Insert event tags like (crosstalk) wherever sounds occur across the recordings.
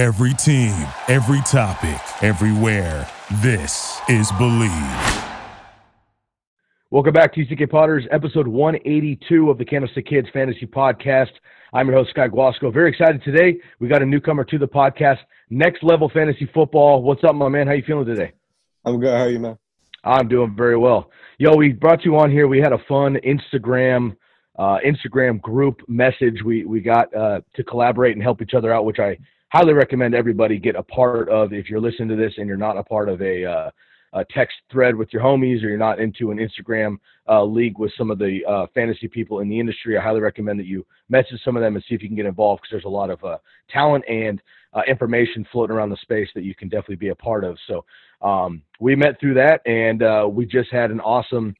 Every team, every topic, everywhere. This is Believe. Welcome back to TCK Potters, episode 182 of the Candlestick Kids Fantasy Podcast. I'm your host, Sky Guasco. Very excited today. We got a newcomer to the podcast, Next Level Fantasy Football. What's up, my man? How you feeling today? I'm good. How are you, man? I'm doing very well. Yo, we brought you on here. We had a fun Instagram uh, Instagram group message we we got uh, to collaborate and help each other out, which I highly recommend everybody get a part of. If you're listening to this and you're not a part of a, uh, a text thread with your homies or you're not into an Instagram uh, league with some of the uh, fantasy people in the industry, I highly recommend that you message some of them and see if you can get involved because there's a lot of uh, talent and information floating around the space that you can definitely be a part of. So um, we met through that, and uh, we just had an awesome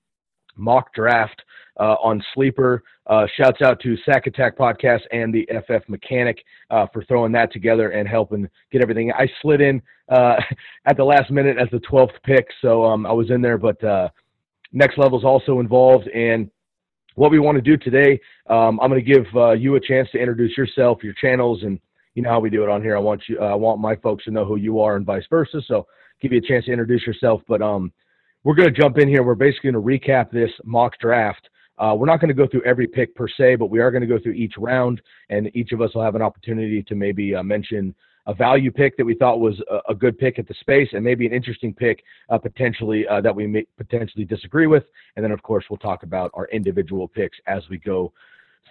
mock draft uh, on Sleeper. Uh, shouts out to Sack Attack Podcast and the FF Mechanic uh, for throwing that together and helping get everything. I slid in uh, (laughs) at the last minute as the 12th pick, so um, I was in there, but uh, Next Level is also involved. And what we want to do today, um, I'm going to give you a chance to introduce yourself, your channels, and you know how we do it on here. I want you, I want my folks to know who you are and vice versa. So give you a chance to introduce yourself. But um, we're going to jump in here. We're basically going to recap this mock draft. Uh, we're not going to go through every pick per se, but we are going to go through each round, and each of us will have an opportunity to maybe uh, mention a value pick that we thought was a, a, good pick at the space, and maybe an interesting pick uh, potentially uh, that we may potentially disagree with. And then, of course, we'll talk about our individual picks as we go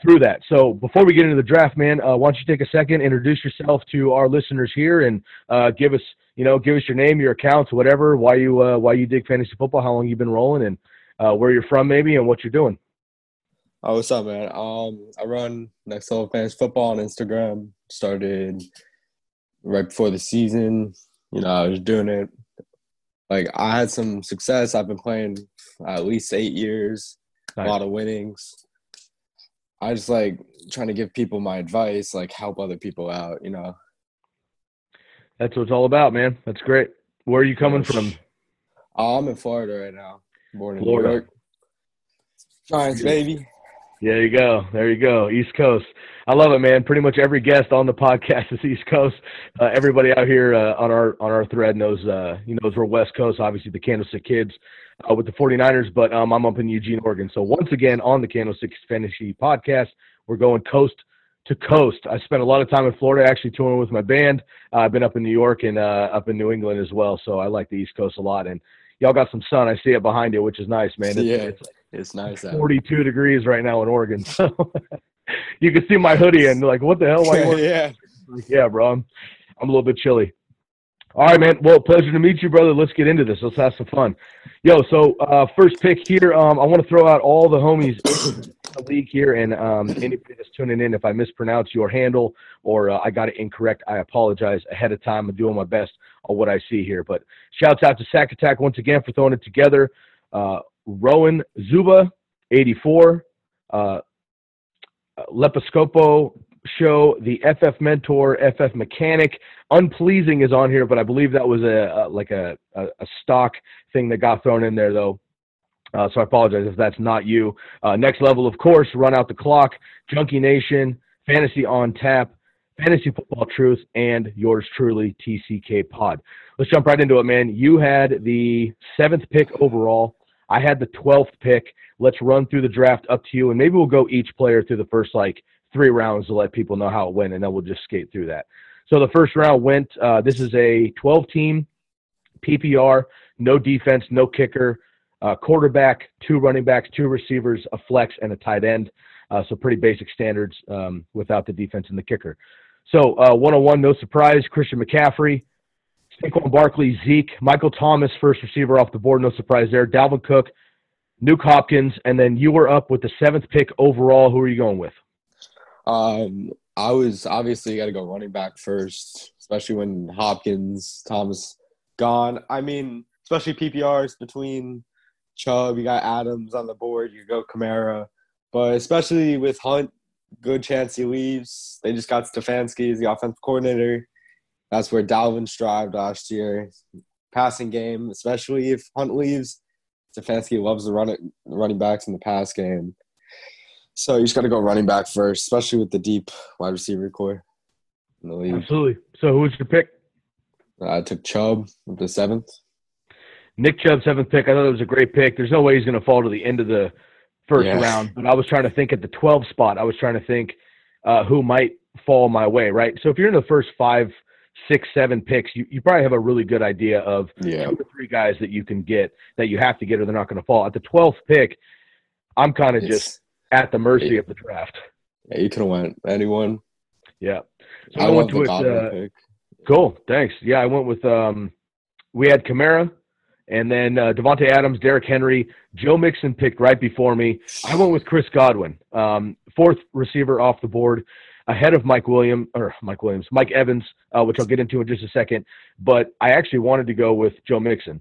through that. So before we get into the draft, man, uh, why don't you take a second, introduce yourself to our listeners here, and uh, give us, you know, give us your name, your accounts, whatever, why you uh, why you dig fantasy football, how long you've been rolling, and uh, where you're from, maybe, and what you're doing. Oh, what's up, man? Um, I run Next Level Fans Football on Instagram. Started right before the season. You know, I was doing it. Like I had some success. I've been playing at least eight years. Nice. A lot of winnings I just like trying to give people my advice, like help other people out, you know. That's what it's all about, man. That's great. Where are you coming from? Oh, I'm in Florida right now. Born in Florida. New York. Giants, baby. There you go. There you go. East Coast. I love it, man. Pretty much every guest on the (laughs) podcast is East Coast. Uh, everybody out here uh, on our on our thread knows uh, you knows we're West Coast. Obviously, the Candlestick Kids uh, with the 49ers, but um, I'm up in Eugene, Oregon. So once again on the Candlestick Fantasy Podcast, we're going coast to coast. I spent a lot of time in Florida, actually touring with my band. Uh, I've been up in New York and uh, up in New England as well. So I like the East Coast a lot. And y'all got some sun. I see it behind you, which is nice, man. It's, yeah, it's, it's nice. 42 out. degrees right now in Oregon. (laughs) So you can see my hoodie and like, what the hell? Why (laughs) yeah. yeah, bro. I'm, I'm a little bit chilly. All right, man. Well, pleasure to meet you, brother. Let's get into this. Let's have some fun. Yo, so uh, first pick here. Um, I want to throw out all the homies (coughs) in the league here, and um, anybody that's tuning in, if I mispronounce your handle or uh, I got it incorrect, I apologize ahead of time. I'm doing my best on what I see here. But shouts out to Sack Attack once again for throwing it together. Uh, Rowan Zuba, 84. Uh, show, the FF Mentor, FF Mechanic. Unpleasing is on here, but I believe that was a, a like a, a, a, stock thing that got thrown in there though. Uh, so I apologize if that's not you. Uh, next level, of course, run out the clock, Junkie Nation, Fantasy on Tap, Fantasy Football Truth, and yours truly, TCK Pod. Let's jump right into it, man. You had the seventh pick overall. I had the 12th pick. Let's run through the draft up to you, and maybe we'll go each player through the first like three rounds to let people know how it went, and then we'll just skate through that. So the first round went. Uh, this is a 12 team PPR, no defense, no kicker, uh, quarterback, two running backs, two receivers, a flex, and a tight end. Uh, so pretty basic standards um, without the defense and the kicker. So uh, 101, no surprise. Christian McCaffrey, Saquon Barkley, Zeke, Michael Thomas, first receiver off the board, no surprise there. Dalvin Cook, Nuk Hopkins, and then you were up with the seventh pick overall. Who are you going with? Um, I was obviously got to go running back first, especially when Hopkins, Thomas gone. I mean, especially PPRs between Chubb, you got Adams on the board, you go Kamara, but especially with Hunt, good chance he leaves. They just got Stefanski as the offensive coordinator. That's where Dalvin strived last year. Passing game, especially if Hunt leaves, Stefanski loves the run running backs in the pass game. So you just got to go running back first, especially with the deep wide receiver core in the league. Absolutely. So who was your pick? I took Chubb with the seventh. Nick Chubb, seventh pick. I thought it was a great pick. There's no way he's going to fall to the end of the first Yeah. round, but I was trying to think at the 12 spot. I was trying to think uh, who might fall my way, right? So if you're in the first five, six, seven picks, you, you probably have a really good idea of Yeah. two or three guys that you can get that you have to get or they're not going to fall. At the 12th pick, I'm kind of just at the mercy of the draft. yeah, you could have went anyone. Yeah. So I I, went with Godwin uh, cool. Thanks. Yeah, I went with um, we had Kamara, and then uh, Davante Adams, Derrick Henry, Joe Mixon picked right before me. I went with Chris Godwin, um, fourth receiver off the board, ahead of Mike Williams or Mike Williams, Mike Evans, uh, which I'll get into in just a second. But I actually wanted to go with Joe Mixon.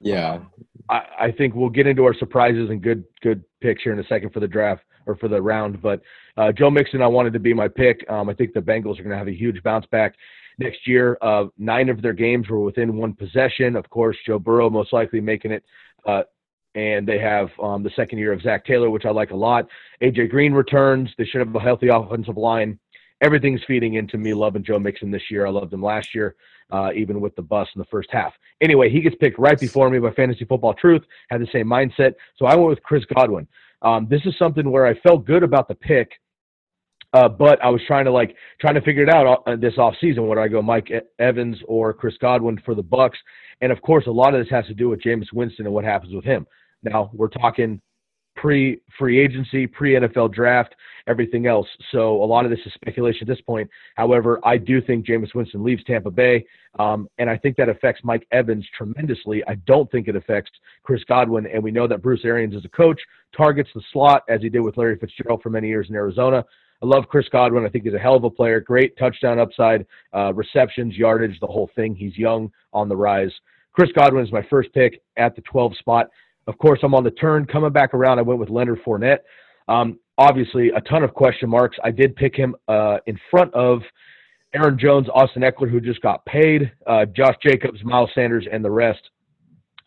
Yeah, I, I think we'll get into our surprises and good good picks here in a second for the draft or for the round. But uh, Joe Mixon, I wanted to be my pick. Um, I think the Bengals are going to have a huge bounce back next year. Uh, nine of their games were within one possession. Of course, Joe Burrow most likely making it. And they have um, the second year of Zac Taylor, which I like a lot. AJ Green returns. They should have a healthy offensive line. Everything's feeding into me loving Joe Mixon this year. I loved him last year, uh, even with the bust in the first half. Anyway, he gets picked right before me by Fantasy Football Truth. Had the same mindset, so I went with Chris Godwin. Um, this is something where I felt good about the pick, uh, but I was trying to like trying to figure it out uh, this off season. Whether I go Mike Evans or Chris Godwin for the Bucs, and of course, a lot of this has to do with Jameis Winston and what happens with him. Now we're talking pre free agency, pre NFL draft, everything else. So a lot of this is speculation at this point. However, I do think Jameis Winston leaves Tampa Bay, um, and I think that affects Mike Evans tremendously. I don't think it affects Chris Godwin, and we know that Bruce Arians as a coach targets the slot as he did with Larry Fitzgerald for many years in Arizona. I love Chris Godwin. I think he's a hell of a player. Great touchdown upside, uh, receptions, yardage, the whole thing. He's young, on the rise. Chris Godwin is my first pick at the 12 spot. Of course, I'm on the turn. Coming back around, I went with Leonard Fournette. Um, obviously, a ton of question marks. I did pick him uh, in front of Aaron Jones, Austin Ekeler, who just got paid, uh, Josh Jacobs, Miles Sanders, and the rest.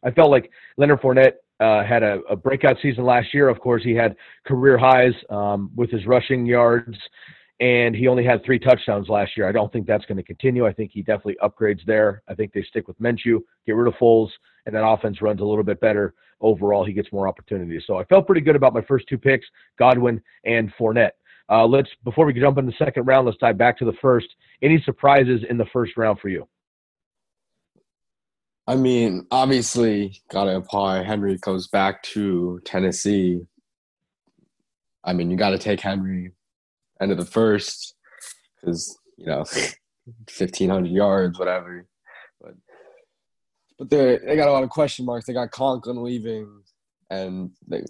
I felt like Leonard Fournette uh, had a, a breakout season last year. Of course, he had career highs um, with his rushing yards, and he only had three touchdowns last year. I don't think that's going to continue. I think he definitely upgrades there. I think they stick with Minshew, get rid of Foles, and that offense runs a little bit better overall. He gets more opportunities. So I felt pretty good about my first two picks, Godwin and Fournette. Uh, let's before we jump in the second round, let's dive back to the first. Any surprises in the first round for you? I mean, obviously, gotta apply. Henry goes back to Tennessee. I mean, you got to take Henry end of the first because you know, (laughs) fifteen hundred yards, whatever. But they they got a lot of question marks. They got Conklin leaving, and they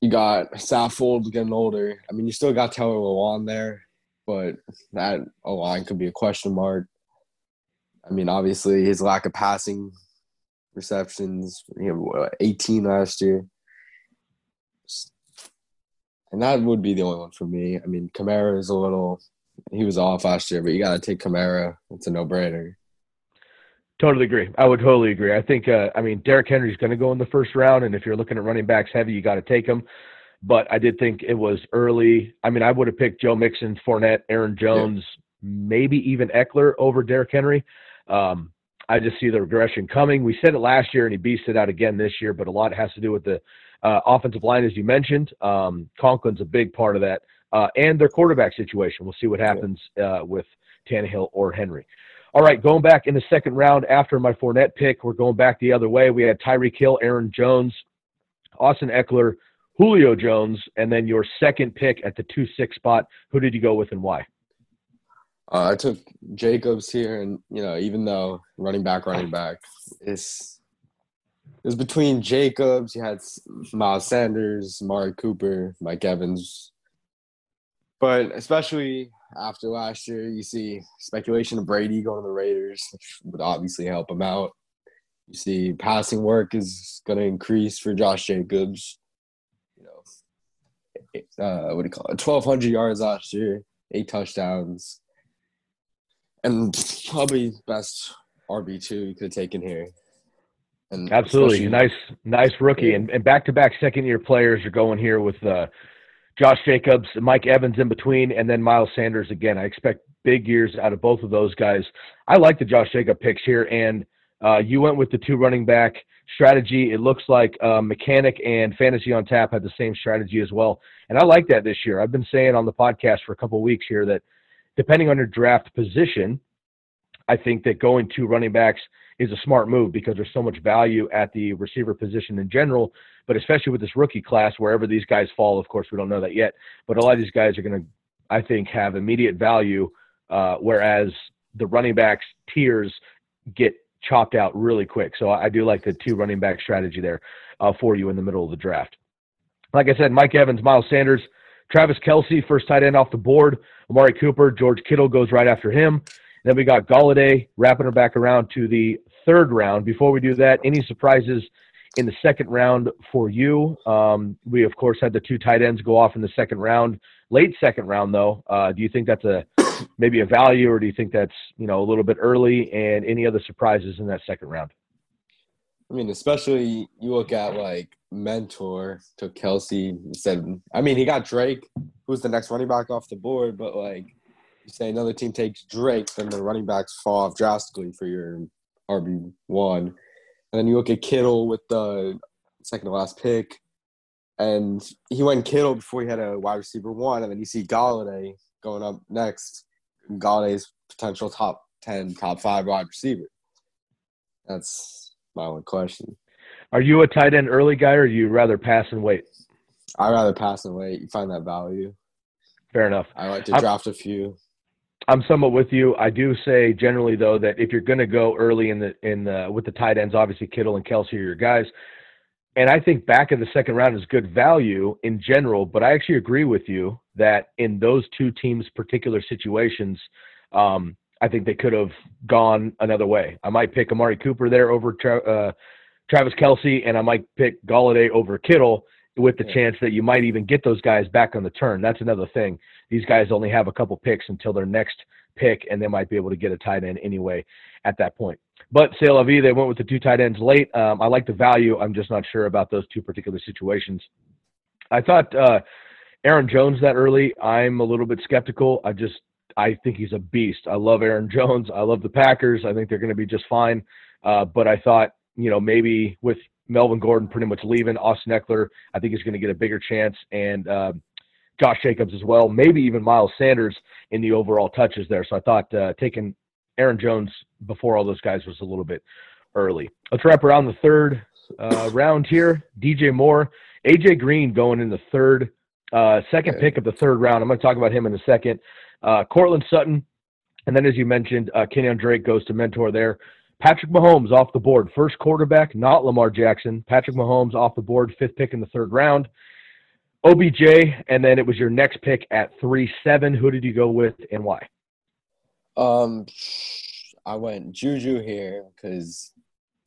you got Saffold getting older. I mean, you still got Taylor Lewan there, but that O line could be a question mark. I mean, obviously, his lack of passing receptions, you know, 18 last year. And that would be the only one for me. I mean, Kamara is a little, he was off last year, but you got to take Kamara. It's a no brainer. Totally agree. I would totally agree. I think, uh, I mean, Derrick Henry's going to go in the first round, and if you're looking at running backs heavy, you got to take him. But I did think it was early. I mean, I would have picked Joe Mixon, Fournette, Aaron Jones, maybe even Ekeler over Derrick Henry. Um, I just see the regression coming. We said it last year, and he beasted out again this year, but a lot has to do with the uh, offensive line, as you mentioned. Um, Conklin's a big part of that, uh, and their quarterback situation. We'll see what happens uh, with Tannehill or Henry. All right, going back in the second round after my Fournette pick, we're going back the other way. We had Tyreek Hill, Aaron Jones, Austin Ekeler, Julio Jones, and then your second pick at the two six spot. Who did you go with and why? Uh, I took Jacobs here, and you know, even though running back, running back, it's it was between Jacobs. You had Miles Sanders, Mari Cooper, Mike Evans, but especially after last year, you see speculation of Brady going to the Raiders, which would obviously help him out. You see passing work is going to increase for Josh Jacobs. You know, uh, what do you call it? Twelve hundred yards last year, eight touchdowns and probably best RB two you could have taken here. And Absolutely, nice, nice rookie, and and back to back second year players are going here with uh, Josh Jacobs, Mike Evans in between, and then Miles Sanders again. I expect big years out of both of those guys. I like the Josh Jacob picks here, and uh, you went with the two running back strategy. It looks like uh, Mechanic and Fantasy on Tap had the same strategy as well, and I like that this year. I've been saying on the podcast for a couple weeks here that depending on your draft position, I think that going two running backs is a smart move because there's so much value at the receiver position in general, but especially with this rookie class, wherever these guys fall, of course, we don't know that yet, but a lot of these guys are going to, I think, have immediate value, uh, whereas the running backs tiers get chopped out really quick. So I do like the two running back strategy there uh, for you in the middle of the draft. Like I said, Mike Evans, Miles Sanders, Travis Kelce, first tight end off the board. Amari Cooper, George Kittle goes right after him. Then we got Golladay wrapping her back around to the third round. Before we do that, any surprises in the second round for you? Um, we of course had the two tight ends go off in the second round, late second round though. Uh, do you think that's a maybe a value, or do you think that's you know a little bit early? And any other surprises in that second round? I mean, especially you look at like mentor took Kelce instead. I mean, he got Drake, who's the next running back off the board, but like you say another team takes Drake, then the running backs fall off drastically for your RB one. And then you look at Kittle with the second to last pick, and he went Kittle before he had a wide receiver one, and then you see Golladay going up next. Golladay's potential top ten, top five wide receiver. That's my only question. Are you a tight end early guy, or you rather pass and wait? I rather pass and wait. You find that value. Fair enough. I like to draft I'm, a few. I'm somewhat with you. I do say generally though that if you're going to go early in the in the with the tight ends, obviously Kittle and Kelce are your guys, and I think back in the second round is good value in general. But I actually agree with you that in those two teams' particular situations, um, I think they could have gone another way. I might pick Amari Cooper there over tra- uh, Travis Kelce, and I might pick Golladay over Kittle with the yeah. chance that you might even get those guys back on the turn. That's another thing. These guys only have a couple picks until their next pick, and they might be able to get a tight end anyway at that point. But say they went with the two tight ends late. Um, I like the value. I'm just not sure about those two particular situations. I thought uh, Aaron Jones that early. I'm a little bit skeptical. I just I think he's a beast. I love Aaron Jones. I love the Packers. I think they're going to be just fine. Uh, but I thought you know maybe with Melvin Gordon pretty much leaving. Austin Ekeler, I think, is going to get a bigger chance, and uh, Josh Jacobs as well. Maybe even Miles Sanders in the overall touches there. So I thought uh, taking Aaron Jones before all those guys was a little bit early. Let's wrap around the third uh, round here. DJ Moore, AJ Green going in the third, uh, second pick of the third round. I'm going to talk about him in a second. Uh, Courtland Sutton, and then as you mentioned, uh, Kenyan Drake goes to mentor there. Patrick Mahomes off the board, first quarterback, not Lamar Jackson. Patrick Mahomes off the board, fifth pick in the third round. OBJ, and then it was your next pick at three seven. Who did you go with and why? Um, I went Juju here because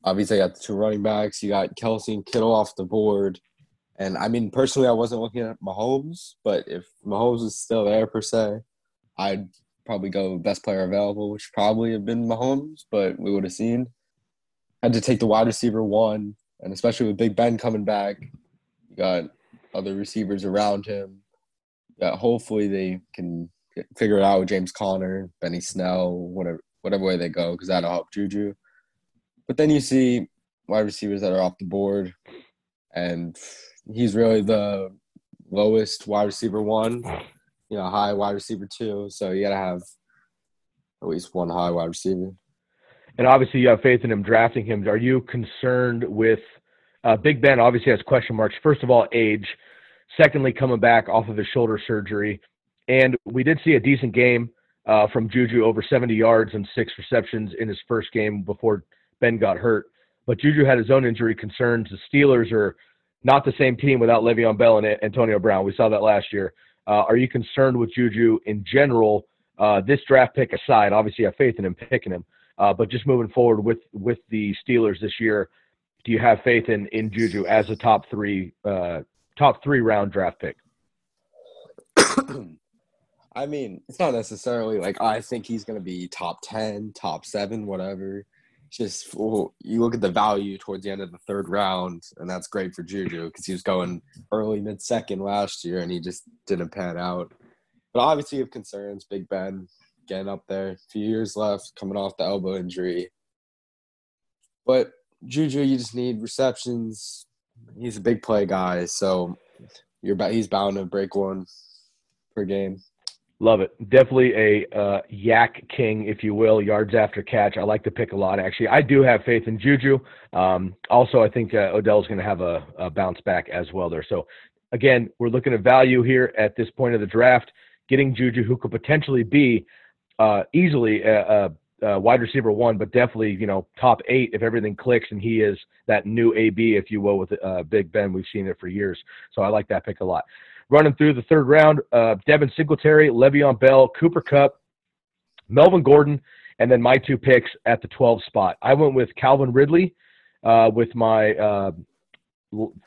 obviously I got the two running backs. You got Kelce and Kittle off the board, and I mean personally, I wasn't looking at Mahomes, but if Mahomes is still there per se, I'd probably go best player available, which probably have been Mahomes, but we would have seen. Had to take the wide receiver one, and especially with Big Ben coming back, you got other receivers around him. That hopefully they can figure it out with James Conner, Benny Snell, whatever whatever way they go, because that'll help Juju. But then you see wide receivers that are off the board, and he's really the lowest wide receiver one you know, high wide receiver two. So you got to have at least one high wide receiver. And obviously, you have faith in him drafting him. Are you concerned with uh, Big Ben? Obviously, has question marks. First of all, age. Secondly, coming back off of his shoulder surgery, and we did see a decent game uh, from Juju, over 70 yards and six receptions in his first game before Ben got hurt. But Juju had his own injury concerns. The Steelers are not the same team without Le'Veon Bell and Antonio Brown. We saw that last year. Uh, are you concerned with Juju in general? Uh, this draft pick aside, obviously, you have faith in him picking him, uh, but just moving forward with with the Steelers this year, do you have faith in in Juju as a top three uh, top three round draft pick? (clears throat) I mean, it's not necessarily like I think he's going to be top ten, top seven, whatever. just well, you look at the value towards the end of the third round, and that's great for Juju because he was going early mid second last year, and he just didn't pan out. But obviously, you have concerns. Big Ben getting up there, a few years left, coming off the elbow injury. But Juju, you just need receptions. He's a big play guy, so you're he's bound to break one per game. Love it. Definitely a uh, YAC king, if you will, yards after catch. I like the pick a lot, actually. I do have faith in Juju. Um, also, I think uh, Odell's going to have a, a, bounce back as well there. So, again, we're looking at value here at this point of the draft. Getting Juju, who could potentially be uh, easily a, a, a, wide receiver one, but definitely, you know, top eight if everything clicks and he is that new AB, if you will, with uh, Big Ben. We've seen it for years. So I like that pick a lot running through the third round. Uh, Devin Singletary, Le'Veon Bell, Cooper Kupp, Melvin Gordon, and then my two picks at the 12 spot. I went with Calvin Ridley uh, with my uh,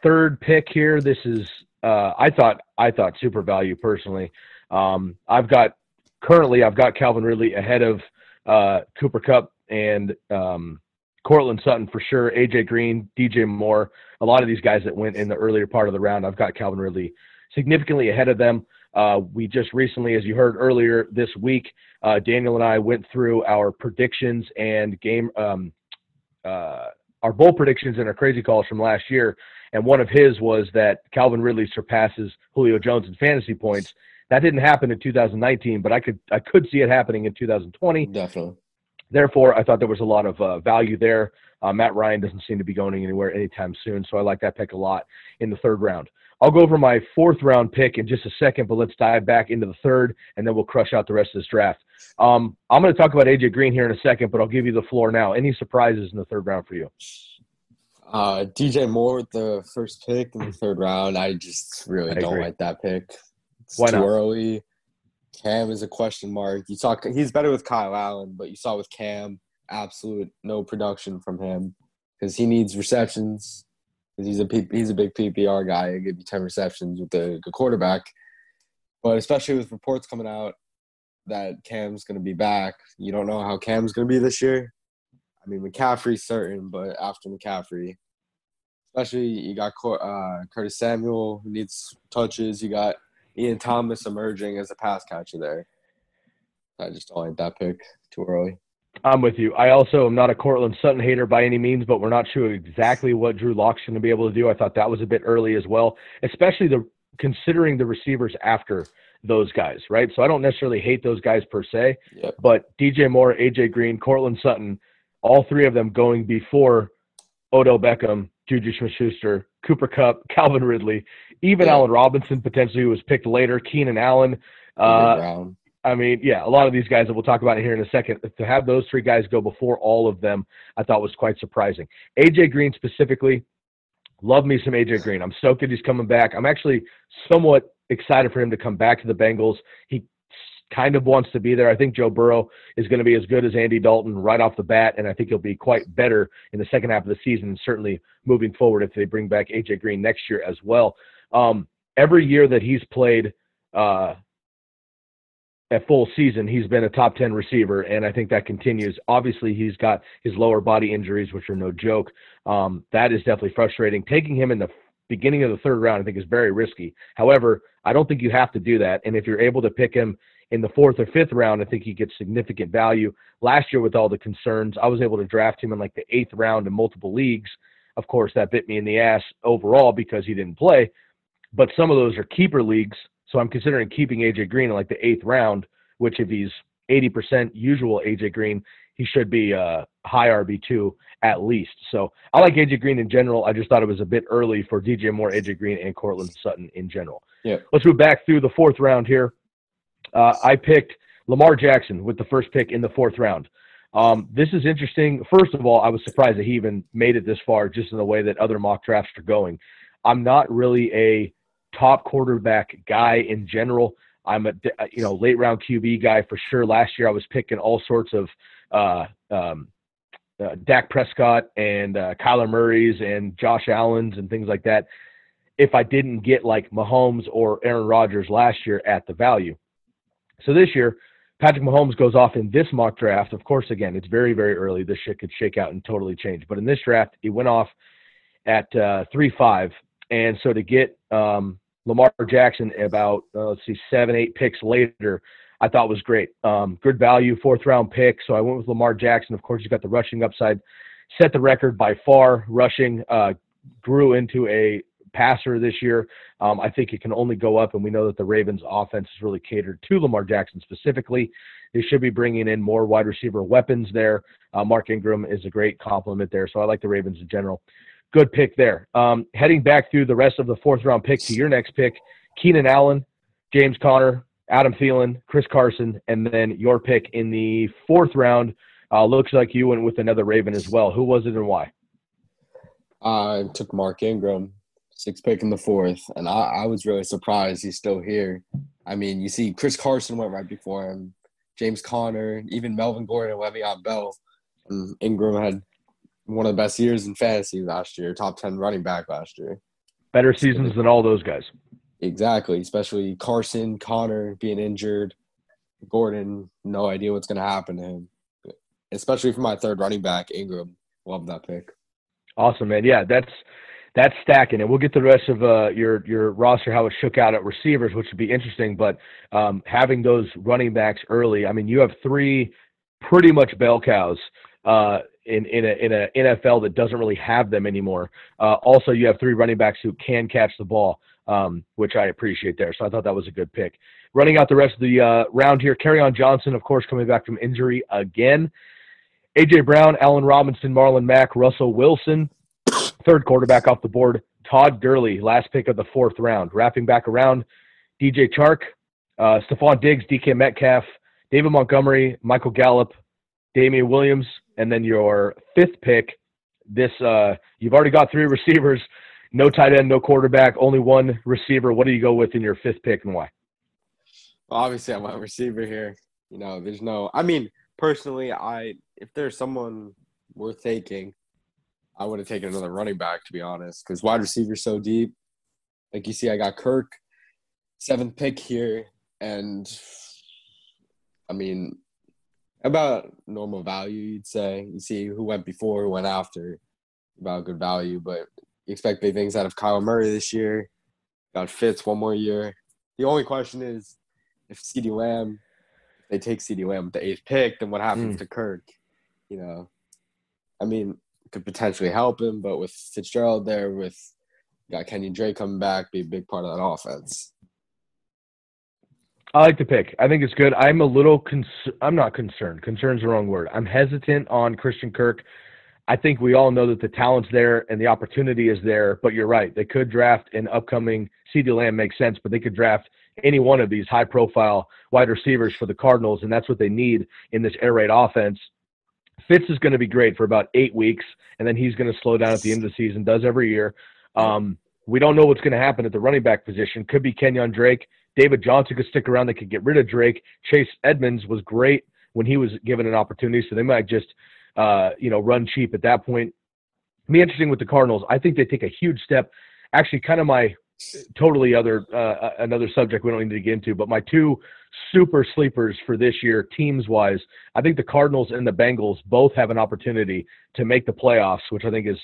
third pick here. This is uh, I thought I thought super value personally. Um, I've got currently I've got Calvin Ridley ahead of uh, Cooper Kupp and um, Courtland Sutton for sure, AJ Green, DJ Moore, a lot of these guys that went in the earlier part of the round. I've got Calvin Ridley significantly ahead of them. Uh, we just recently, as you heard earlier this week, uh, Daniel and I went through our predictions and game, um, uh, our bowl predictions and our crazy calls from last year. And one of his was that Calvin Ridley surpasses Julio Jones in fantasy points. That didn't happen in 2019, but I could I could see it happening in 2020. Definitely. Therefore, I thought there was a lot of uh, value there. Uh, Matt Ryan doesn't seem to be going anywhere anytime soon, so I like that pick a lot in the third round. I'll go over my fourth round pick in just a second, but let's dive back into the third, and then we'll crush out the rest of this draft. Um, I'm going to talk about AJ Green here in a second, but I'll give you the floor now. Any surprises in the third round for you? Uh, DJ Moore with the first pick in the third round. I just really I don't agree. like that pick. It's Why too not? early. Cam is a question mark. You saw he's better with Kyle Allen, but you saw with Cam, absolute no production from him because he needs receptions he's a he's a big PPR guy. He'll give you ten receptions with a good quarterback. But especially with reports coming out that Cam's going to be back, you don't know how Cam's going to be this year. I mean, McCaffrey's certain, but after McCaffrey, especially you got uh, Curtis Samuel who needs touches. You got Ian Thomas emerging as a pass catcher there. I just don't like that pick too early. I'm with you. I also am not a Courtland Sutton hater by any means, but we're not sure exactly what Drew Lock's going to be able to do. I thought that was a bit early as well, especially the considering the receivers after those guys, right? So I don't necessarily hate those guys per se, yep. but DJ Moore, AJ Green, Courtland Sutton, all three of them going before Odell Beckham, Juju Smith-Schuster, Cooper Kupp, Calvin Ridley, even yeah. Allen Robinson potentially who was picked later, Keenan Allen. Uh, I mean, yeah, a lot of these guys that we'll talk about here in a second, to have those three guys go before all of them, I thought was quite surprising. AJ Green specifically, love me some AJ Green. I'm stoked that he's coming back. I'm actually somewhat excited for him to come back to the Bengals. He kind of wants to be there. I think Joe Burrow is going to be as good as Andy Dalton right off the bat, and I think he'll be quite better in the second half of the season, and certainly moving forward if they bring back AJ Green next year as well. Um, every year that he's played uh, full season, he's been a top 10 receiver, and I think that continues. Obviously, he's got his lower body injuries, which are no joke. Um, that is definitely frustrating. Taking him in the beginning of the third round, I think, is very risky. However, I don't think you have to do that. And if you're able to pick him in the fourth or fifth round, I think he gets significant value. Last year, with all the concerns, I was able to draft him in like the eighth round in multiple leagues. Of course, that bit me in the ass overall because he didn't play. But some of those are keeper leagues so I'm considering keeping AJ Green in like the eighth round, which if he's 80% usual AJ Green, he should be uh, high RB2 at least. So I like AJ Green in general. I just thought it was a bit early for DJ Moore, AJ Green, and Courtland Sutton in general. Yeah. Let's move back through the fourth round here. Uh, I picked Lamar Jackson with the first pick in the fourth round. Um, this is interesting. First of all, I was surprised that he even made it this far, just in the way that other mock drafts are going. I'm not really a top quarterback guy in general. I'm a you know late round QB guy for sure. Last year I was picking all sorts of uh, um, uh, Dak Prescott and uh, Kyler Murray's and Josh Allen's and things like that. If I didn't get like Mahomes or Aaron Rodgers last year at the value, so this year Patrick Mahomes goes off in this mock draft. Of course, again, it's very, very early. This shit could shake out and totally change. But in this draft, he went off at uh, three five, and so to get um, Lamar Jackson about uh, let's see seven, eight picks later, I thought was great. Um, good value, fourth round pick. So I went with Lamar Jackson. Of course, he's got the rushing upside. Set the record by far. Rushing uh, grew into a passer this year. Um, I think it can only go up, and we know that the Ravens' offense is really catered to Lamar Jackson specifically. They should be bringing in more wide receiver weapons there. Uh, Mark Ingram is a great compliment there, so I like the Ravens in general. Good pick there. Um, heading back through the rest of the fourth round pick to your next pick, Keenan Allen, James Conner, Adam Thielen, Chris Carson, and then your pick in the fourth round. Uh, looks like you went with another Raven as well. Who was it and why? I took Mark Ingram, six pick in the fourth, and I, I was really surprised he's still here. I mean, you see, Chris Carson went right before him, James Conner, even Melvin Gordon Le'Veon Bell. And Ingram had one of the best years in fantasy last year, top 10 running back last year. Better seasons than all those guys. Exactly, especially Carson, Conner being injured, Gordon, no idea what's going to happen to him. Especially for my third running back, Ingram. Love that pick. Awesome, man. Yeah, that's that's stacking, and we'll get the rest of uh, your your roster how it shook out at receivers, which would be interesting. But um, having those running backs early, I mean, you have three pretty much bell cows uh, in in a in a NFL that doesn't really have them anymore. Uh, also, you have three running backs who can catch the ball, um, which I appreciate there. So I thought that was a good pick. Running out the rest of the uh, round here, Kerryon Johnson, of course, coming back from injury again. AJ Brown, Allen Robinson, Marlon Mack, Russell Wilson, (coughs) third quarterback off the board. Todd Gurley, last pick of the fourth round. Wrapping back around, DJ Chark, uh, Stefon Diggs, DK Metcalf, David Montgomery, Michael Gallup, Damien Williams, and then your fifth pick. This uh, you've already got three (laughs) receivers, no tight end, no quarterback, only one receiver. What do you go with in your fifth pick and why? Well, obviously, I'm a receiver here. You know, there's no. I mean, personally, I if there's someone worth taking, I would have taken another running back to be honest, because wide receiver's so deep. Like you see, I got Kirk, seventh pick here, and I mean, about normal value, you'd say. You see who went before, who went after, about good value, but you expect big things out of Kyler Murray this year. Got Fitz one more year. The only question is if CeeDee Lamb they take CeeDee Lamb with the eighth pick, then what happens mm. to Kirk? You know, I mean, could potentially help him, but with Fitzgerald there, with got Kenny Drake coming back, be a big part of that offense. I like the pick. I think it's good. I'm a little cons- I'm not concerned. Concern's the wrong word. I'm hesitant on Christian Kirk. I think we all know that the talent's there and the opportunity is there, but you're right. They could draft an upcoming CeeDee Lamb makes sense, but they could draft any one of these high profile wide receivers for the Cardinals, and that's what they need in this air raid offense. Fitz is going to be great for about eight weeks, and then he's going to slow down at the end of the season, does every year. Um, we don't know what's going to happen at the running back position. Could be Kenyan Drake. David Johnson could stick around. They could get rid of Drake. Chase Edmonds was great when he was given an opportunity, so they might just, uh, you know, run cheap at that point. Me interesting with the Cardinals. I think they take a huge step. Actually, kind of my totally other uh, another subject we don't need to get into. But my two super sleepers for this year, teams wise, I think the Cardinals and the Bengals both have an opportunity to make the playoffs, which I think is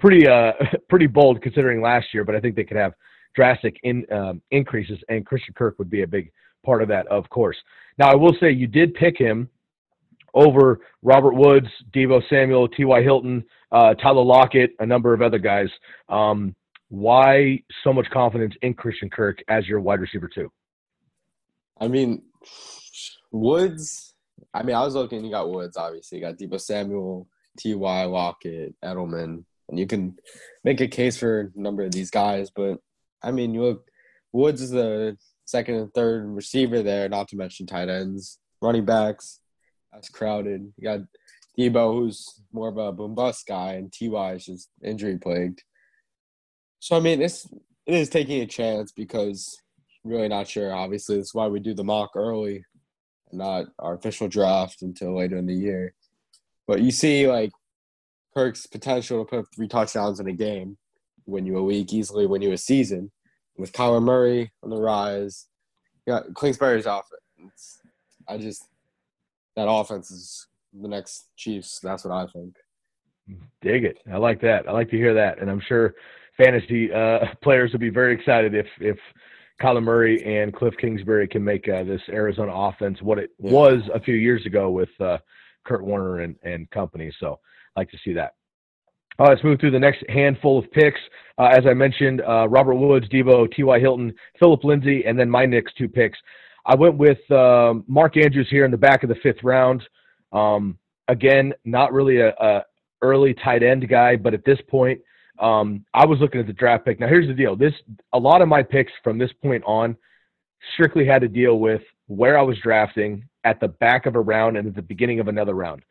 pretty uh (laughs) pretty bold considering last year. But I think they could have drastic in um, increases, and Christian Kirk would be a big part of that, of course. Now I will say you did pick him over Robert Woods, Deebo Samuel, T.Y. Hilton, uh, Tyler Lockett, a number of other guys. Um, why so much confidence in Christian Kirk as your wide receiver too? I mean, Woods. I mean, I was looking. You got Woods, obviously. You got Deebo Samuel, T.Y. Lockett, Edelman, and you can make a case for a number of these guys. But I mean, you look. Woods is the second and third receiver there, not to mention tight ends, running backs. That's crowded. You got Deebo, who's more of a boom bust guy, and Ty is just injury plagued. So I mean, it's it is taking a chance because really not sure. Obviously, that's why we do the mock early, not our official draft until later in the year. But you see, like Kirk's potential to put three touchdowns in a game, win you a week easily, win you a season. With Kyler Murray on the rise, yeah, Kingsbury's offense. I just that offense is the next Chiefs. That's what I think. Dig it. I like that. I like to hear that, and I'm sure fantasy uh, (laughs) players will be very excited if if Kyler Murray and Cliff Kingsbury can make uh, this Arizona offense what it yeah. was a few years ago with uh, Kurt Warner and, and company. So I like to see that. Right, let's move through the next handful of picks. Uh, as I mentioned, uh, Robert Woods, Deebo, T.Y. Hilton, Philip Lindsay, and then my next two picks. I went with um, Mark Andrews here in the back of the fifth round. Um, again, not really a, a, early tight end guy, but at this point, um, I was looking at the draft pick. Now, here's the deal: this a lot of my picks from this point on strictly had to deal with where I was drafting at the back of a round and at the beginning of another round.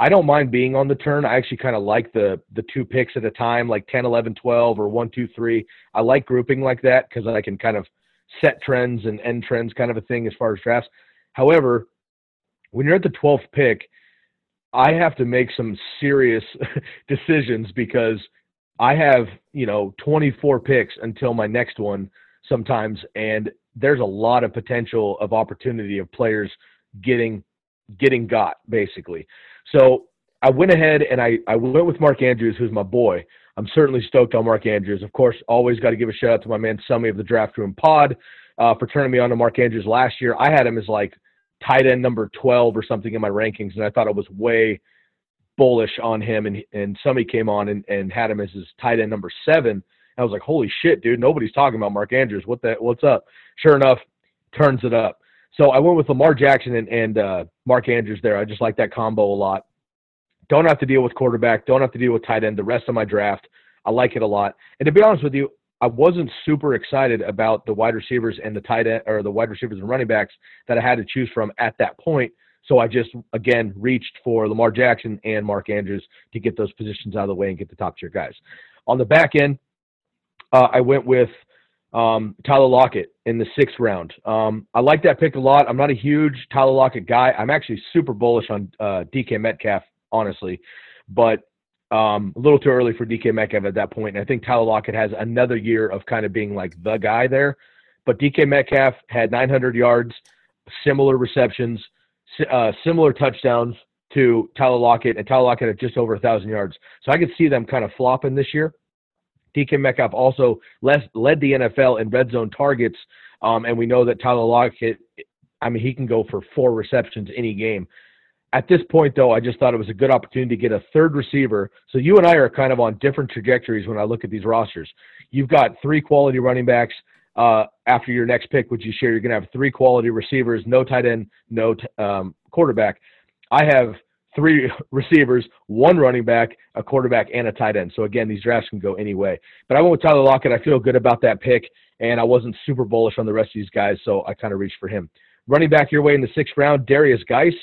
I don't mind being on the turn. I actually kind of like the the two picks at a time, like 10, 11, 12, or 1, 2, 3. I like grouping like that because I can kind of set trends and end trends kind of a thing as far as drafts. However, when you're at the 12th pick, I have to make some serious (laughs) decisions because I have, you know, 24 picks until my next one sometimes, and there's a lot of potential of opportunity of players getting getting got basically. So I went ahead and I, I went with Mark Andrews, who's my boy. I'm certainly stoked on Mark Andrews. Of course, always got to give a shout out to my man Summy of the Draft Room Pod uh, for turning me on to Mark Andrews last year. I had him as like tight end number 12 or something in my rankings, and I thought it was way bullish on him. And and Summy came on and, and had him as his tight end number seven. I was like, holy shit, dude! Nobody's talking about Mark Andrews. What the? What's up? Sure enough, turns it up. So I went with Lamar Jackson and, and uh, Mark Andrews there. I just like that combo a lot. Don't have to deal with quarterback. Don't have to deal with tight end. The rest of my draft, I like it a lot. And to be honest with you, I wasn't super excited about the wide receivers and the tight end or the wide receivers and running backs that I had to choose from at that point. So I just again reached for Lamar Jackson and Mark Andrews to get those positions out of the way and get the top tier guys. On the back end, uh, I went with um, Tyler Lockett in the sixth round. Um, I like that pick a lot. I'm not a huge Tyler Lockett guy. I'm actually super bullish on uh, DK Metcalf, honestly, but um, a little too early for DK Metcalf at that point. And I think Tyler Lockett has another year of kind of being like the guy there. But DK Metcalf had 900 yards, similar receptions, uh, similar touchdowns to Tyler Lockett, and Tyler Lockett at just over a thousand yards. So I could see them kind of flopping this year. DK Metcalf also led the NFL in red zone targets, um, and we know that Tyler Lockett, I mean, he can go for four receptions any game. At this point, though, I just thought it was a good opportunity to get a third receiver. So you and I are kind of on different trajectories when I look at these rosters. You've got three quality running backs. Uh, after your next pick, which you share, you're going to have three quality receivers, no tight end, no t- um, quarterback. I have three receivers, one running back, a quarterback, and a tight end. So again, these drafts can go any way. But I went with Tyler Lockett. I feel good about that pick, and I wasn't super bullish on the rest of these guys, so I kind of reached for him. Running back your way in the sixth round, Derrius Guice,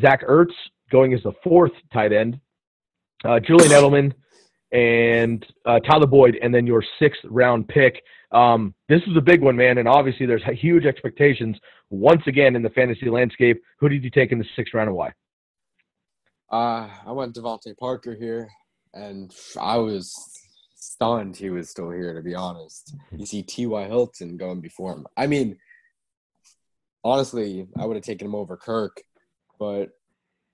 Zach Ertz going as the fourth tight end, uh, Julian Edelman, and uh, Tyler Boyd, and then your sixth round pick. Um, this is a big one, man, and obviously there's huge expectations once again in the fantasy landscape. Who did you take in the sixth round and why? Uh, I went DeVante Parker here, and I was stunned he was still here, to be honest. You see T.Y. Hilton going before him. I mean, honestly, I would have taken him over Kirk, but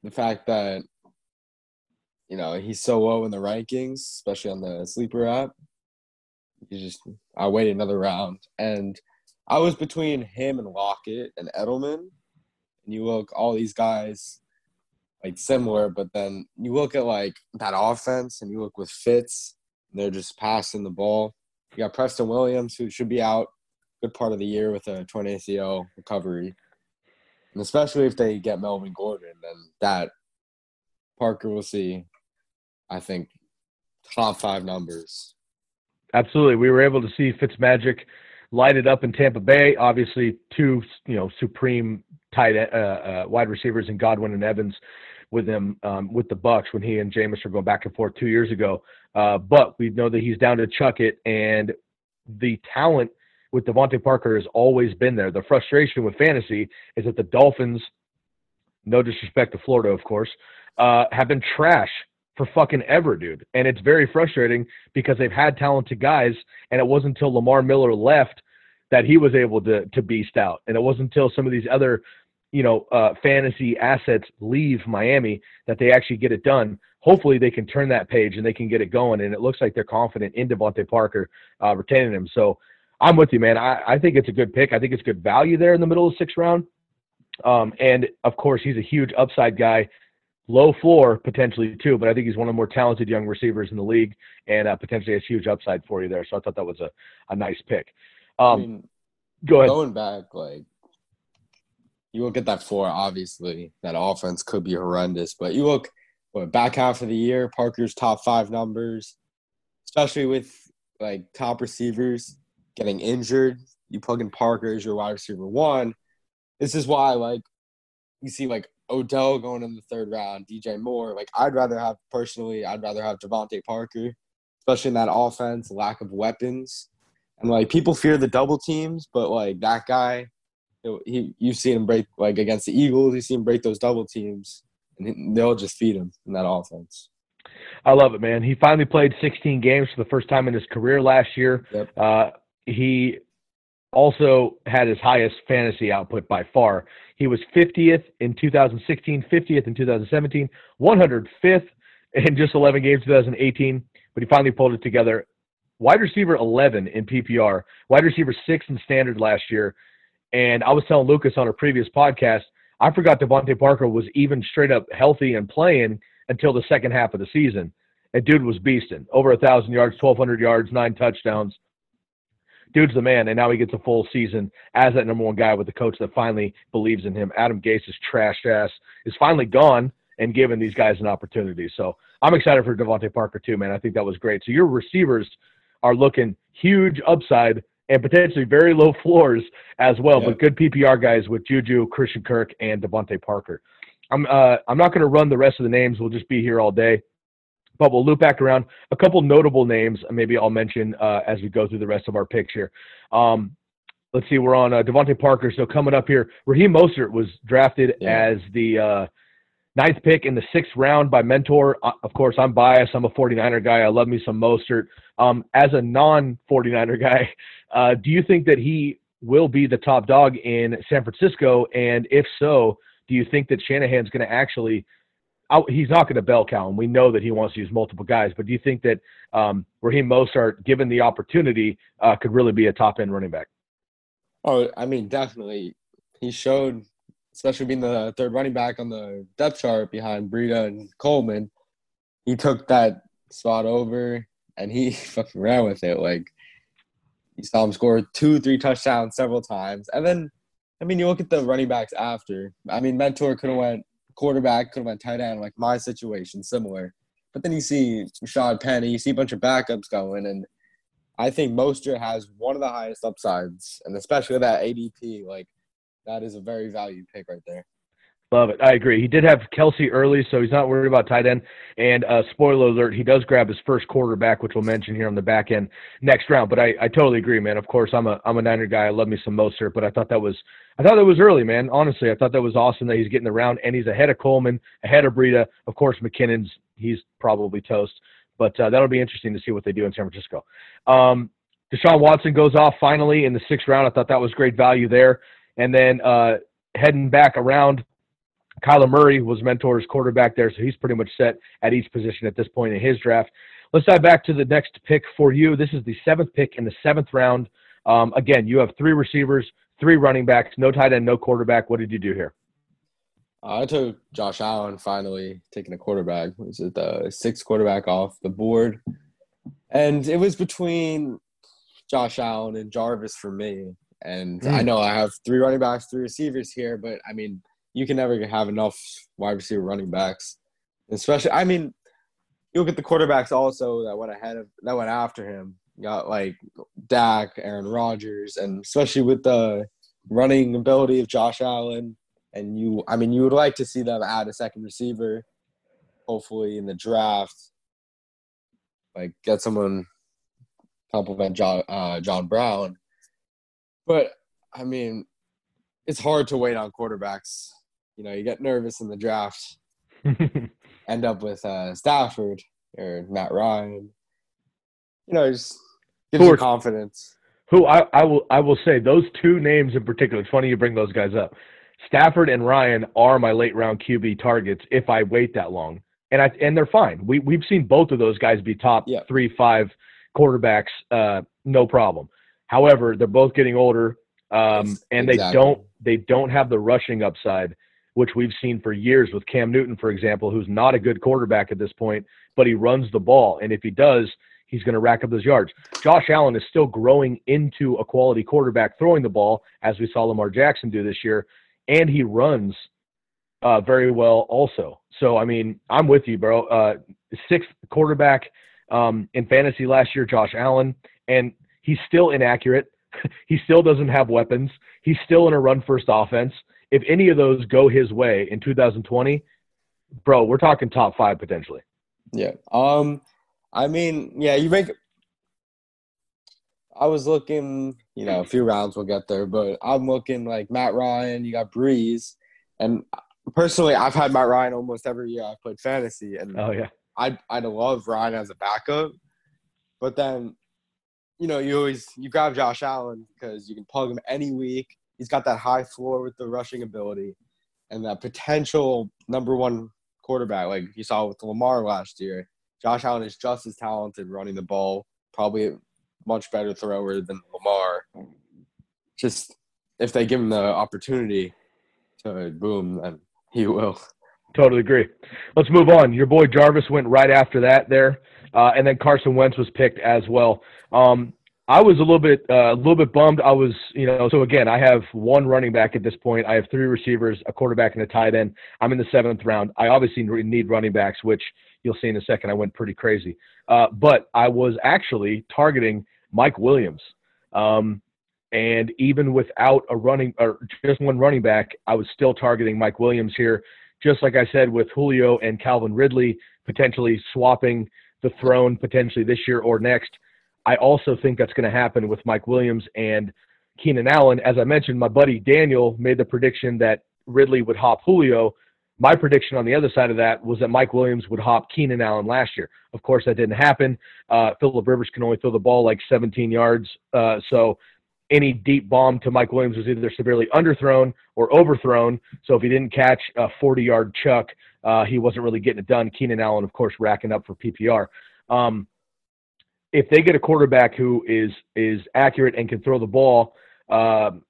the fact that, you know, he's so low in the rankings, especially on the sleeper app, you just, I waited another round. And I was between him and Lockett and Edelman. And you look, all these guys like similar, but then you look at like that offense and you look with Fitz, they're just passing the ball. You got Preston Williams, who should be out good part of the year with a torn ACL recovery. And especially if they get Melvin Gordon, then that Parker will see, I think, top five numbers. Absolutely. We were able to see Fitzmagic light it up in Tampa Bay. Obviously, two you know supreme tight uh, uh, wide receivers in Godwin and Evans with him um, with the Bucs when he and Jameis were going back and forth two years ago. Uh, but we know that he's down to chuck it, and the talent with DeVante Parker has always been there. The frustration with fantasy is that the Dolphins, no disrespect to Florida, of course, uh, have been trash for fucking ever, dude. And it's very frustrating because they've had talented guys, and it wasn't until Lamar Miller left that he was able to to beast out. And it wasn't until some of these other you know, uh, fantasy assets leave Miami, that they actually get it done. Hopefully, they can turn that page and they can get it going. And it looks like they're confident in DeVante Parker uh, retaining him. So I'm with you, man. I, I think it's a good pick. I think it's good value there in the middle of the sixth round. Um, and of course, he's a huge upside guy, low floor potentially too. But I think he's one of the more talented young receivers in the league, and uh, potentially has huge upside for you there. So I thought that was a, a nice pick. Um, I mean, go ahead. Going back, like you look at that floor. Obviously, that offense could be horrendous, but you look what back half of the year, Parker's top five numbers, especially with like top receivers getting injured. You plug in Parker as your wide receiver one. This is why, like, you see like Odell going in the third round, DJ Moore. Like, I'd rather have personally, I'd rather have DeVante Parker, especially in that offense, lack of weapons, and like people fear the double teams, but like that guy, he you've seen him break like against the Eagles, you see him break those double teams, and they'll just feed him in that offense. I love it, man. He finally played 16 games for the first time in his career last year. Yep. Uh, he also had his highest fantasy output by far. He was 50th in 2016, 50th in 2017, 105th in just 11 games 2018, but he finally pulled it together. Wide receiver 11 in PPR, wide receiver 6 in standard last year. And I was telling Lucas on a previous podcast, I forgot DeVante Parker was even straight up healthy and playing until the second half of the season. And dude was beasting. Over a thousand yards, twelve hundred yards, nine touchdowns. Dude's the man, and now he gets a full season as that number one guy with the coach that finally believes in him. Adam Gase's trashed ass is finally gone and giving these guys an opportunity. So I'm excited for DeVante Parker too, man. I think that was great. So your receivers are looking huge upside and potentially very low floors as well, Yeah. but good PPR guys with Juju, Christian Kirk, and DeVante Parker. I'm uh, I'm not going to run the rest of the names. We'll just be here all day, but we'll loop back around. A couple notable names, maybe I'll mention uh, as we go through the rest of our picks here. Um, let's see, we're on uh, DeVante Parker. So coming up here, Raheem Mostert was drafted Yeah. as the uh, ninth pick in the sixth round by Mentor. Uh, of course, I'm biased. I'm a 49er guy. I love me some Mostert. Um, as a non 49er (laughs) guy, uh, do you think that he will be the top dog in San Francisco? And if so, do you think that Shanahan's going to actually? out- He's not going to bell cow and We know that he wants to use multiple guys, but do you think that um, Raheem Mostert, given the opportunity, uh, could really be a top end running back? Oh, I mean, definitely. He showed, especially being the third running back on the depth chart behind Breida and Coleman, he took that spot over and he (laughs) fucking ran with it. Like, you saw him score two, three touchdowns several times. And then, I mean, you look at the running backs after. I mean, Mentor could have went quarterback, could have went tight end, like my situation, similar. But then you see Rashad Penny, you see a bunch of backups going, and I think Mostert has one of the highest upsides, and especially that ADP, like that is a very valued pick right there. Love it. I agree. He did have Kelce early, so he's not worried about tight end. And uh, spoiler alert, he does grab his first quarterback, which we'll mention here on the back end next round. But I, I totally agree, man. Of course, I'm a I'm a Niner guy. I love me some Mostert, but I thought that was I thought that was early, man. Honestly, I thought that was awesome that he's getting the round and he's ahead of Coleman, ahead of Breida. Of course, McKinnon's he's probably toast, but uh, that'll be interesting to see what they do in San Francisco. Um, Deshaun Watson goes off finally in the sixth round. I thought that was great value there. And then uh, heading back around, Kyler Murray was mentor's quarterback there, so he's pretty much set at each position at this point in his draft. Let's dive back to the next pick for you. This is the seventh pick in the seventh round. Um, again, you have three receivers, three running backs, no tight end, no quarterback. What did you do here? Uh, I took Josh Allen finally taking a quarterback. Was it the sixth quarterback off the board? And it was between Josh Allen and Jarvis for me. And I Mm. know I have three running backs, three receivers here, but I mean, you can never have enough wide receiver running backs. Especially, I mean, you look at the quarterbacks also that went ahead of that went after him. You got like Dak, Aaron Rodgers, and especially with the running ability of Josh Allen, and you, I mean, you would like to see them add a second receiver, hopefully in the draft, like get someone compliment John uh, John Brown. But I mean, it's hard to wait on quarterbacks. You know, you get nervous in the draft, (laughs) end up with uh, Stafford or Matt Ryan. You know, just gives you confidence. Who I, I will I will say those two names in particular. It's funny you bring those guys up. Stafford and Ryan are my late round QB targets if I wait that long, and I and they're fine. We we've seen both of those guys be top Yeah. three five quarterbacks, uh, no problem. However, they're both getting older, um, and they exactly. don't they don't have the rushing upside, which we've seen for years with Cam Newton, for example, who's not a good quarterback at this point, but he runs the ball, and if he does, he's going to rack up those yards. Josh Allen is still growing into a quality quarterback throwing the ball, as we saw Lamar Jackson do this year, and he runs uh, very well also. So, I mean, I'm with you, bro. Uh, sixth quarterback um, in fantasy last year, Josh Allen, and he's still inaccurate. (laughs) he still doesn't have weapons. He's still in a run first offense. If any of those go his way in 2020, bro, we're talking top five potentially. Yeah. Um, I mean, yeah, you make. I was looking, you know, a few rounds we'll get there, but I'm looking like Matt Ryan. You got Brees, and personally, I've had Matt Ryan almost every year I've played fantasy, and Oh yeah, I I love Ryan as a backup, but then, you know, you always you grab Josh Allen because you can plug him any week. He's got that high floor with the rushing ability, and that potential number one quarterback, like you saw with Lamar last year. Josh Allen is just as talented running the ball, probably a much better thrower than Lamar. Just if they give him the opportunity to boom, then he will. totally agree. Let's move on. Your boy Jarvis went right after that there, uh, and then Carson Wentz was picked as well. Um, I was a little bit uh, a little bit bummed. I was, you know, so again, I have one running back at this point. I have three receivers, a quarterback, and a tight end. I'm in the seventh round. I obviously need running backs, which you'll see in a second. I went pretty crazy, uh, but I was actually targeting Mike Williams. Um, and even without a running or just one running back, I was still targeting Mike Williams here. Just like I said with Julio and Calvin Ridley potentially swapping the throne potentially this year or next. I also think that's going to happen with Mike Williams and Keenan Allen. As I mentioned, my buddy Daniel made the prediction that Ridley would hop Julio. My prediction on the other side of that was that Mike Williams would hop Keenan Allen last year. Of course, that didn't happen. Uh, Philip Rivers can only throw the ball like 17 yards. Uh, so any deep bomb to Mike Williams was either severely underthrown or overthrown. So if he didn't catch a 40 yard chuck, uh, he wasn't really getting it done. Keenan Allen, of course, racking up for PPR. Um, if they get a quarterback who is is accurate and can throw the ball, um,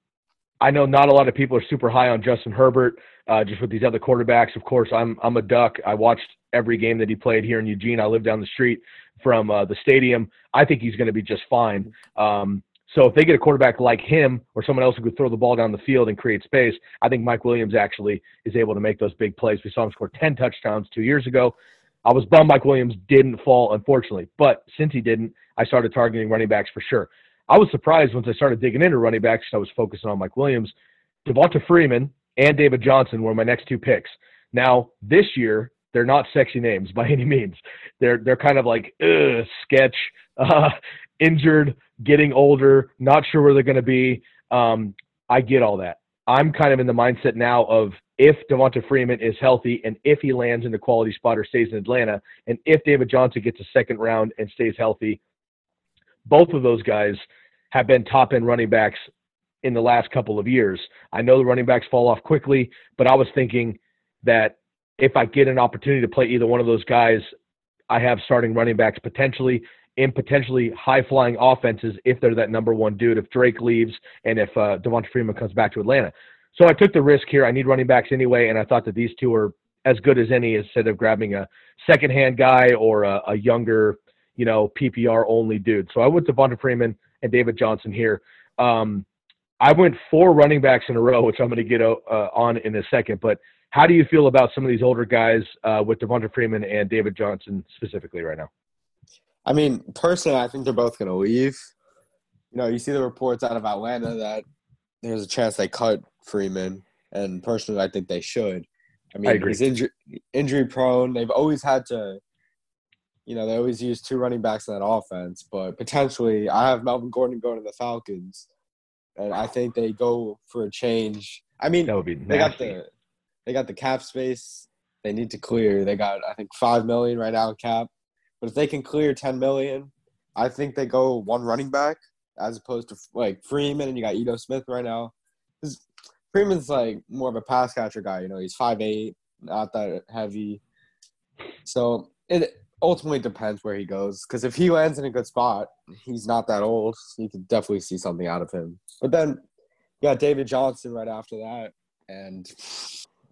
I know not a lot of people are super high on Justin Herbert. Uh, just with these other quarterbacks, of course, I'm I'm a duck. I watched every game that he played here in Eugene. I live down the street from uh, the stadium. I think he's going to be just fine. Um, so if they get a quarterback like him or someone else who could throw the ball down the field and create space, I think Mike Williams actually is able to make those big plays. We saw him score 10 touchdowns two years ago. I was bummed Mike Williams didn't fall, unfortunately. But since he didn't, I started targeting running backs for sure. I was surprised once I started digging into running backs. I was focusing on Mike Williams. Devonta Freeman and David Johnson were my next two picks. Now, this year, they're not sexy names (laughs) by any means. They're they're kind of like sketch, (laughs) uh, injured, getting older, not sure where they're going to be. Um, I get all that. I'm kind of in the mindset now of if Devonta Freeman is healthy and if he lands in the quality spot or stays in Atlanta, and if David Johnson gets a second round and stays healthy, both of those guys have been top end running backs in the last couple of years. I know the running backs fall off quickly, but I was thinking that if I get an opportunity to play either one of those guys, I have starting running backs potentially in potentially high flying offenses if they're that number one dude, if Drake leaves and if uh, Devonta Freeman comes back to Atlanta. So I took the risk here. I need running backs anyway, and I thought that these two are as good as any instead of grabbing a second hand guy or a, a younger, you know, PPR only dude. So I went to Devonta Freeman and David Johnson here. Um, I went four running backs in a row, which I'm going to get uh, on in a second. But how do you feel about some of these older guys uh, with Devonta Freeman and David Johnson specifically right now? I mean, personally, I think they're both going to leave. You know, you see the reports out of Atlanta that there's a chance they cut Freeman, and personally, I think they should. I mean, agree. he's injury injury prone. They've always had to, you know, they always use two running backs in that offense. But potentially, I have Melvin Gordon going to the Falcons, and I think they go for a change. I mean, That would be they got the they got the cap space they need to clear. They got I think five million right now in cap. But if they can clear ten million, I think they go one running back as opposed to like Freeman and you got Ito Smith right now. Freeman's like more of a pass catcher guy. You know, he's five eight, not that heavy. So it ultimately depends where he goes. Because if he lands in a good spot, he's not that old. You could definitely see something out of him. But then you got David Johnson right after that, and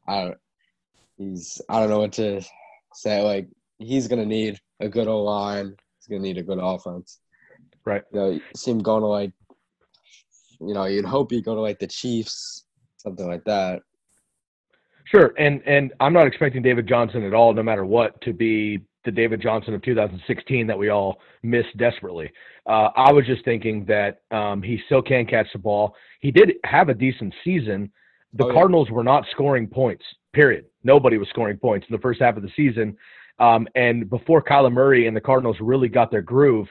I don't. He's I don't know what to say. Like he's gonna need a good O line. He's gonna need a good offense. Right. You know, you see him going to like, you know, you'd hope he'd go to like the Chiefs, something like that. Sure, and and I'm not expecting David Johnson at all, no matter what, to be the David Johnson of 2016 that we all miss desperately. Uh, I was just thinking that um, he still can catch the ball. He did have a decent season. The Oh, yeah. Cardinals were not scoring points. Period. Nobody was scoring points in the first half of the season. Um, and before Kyler Murray and the Cardinals really got their groove,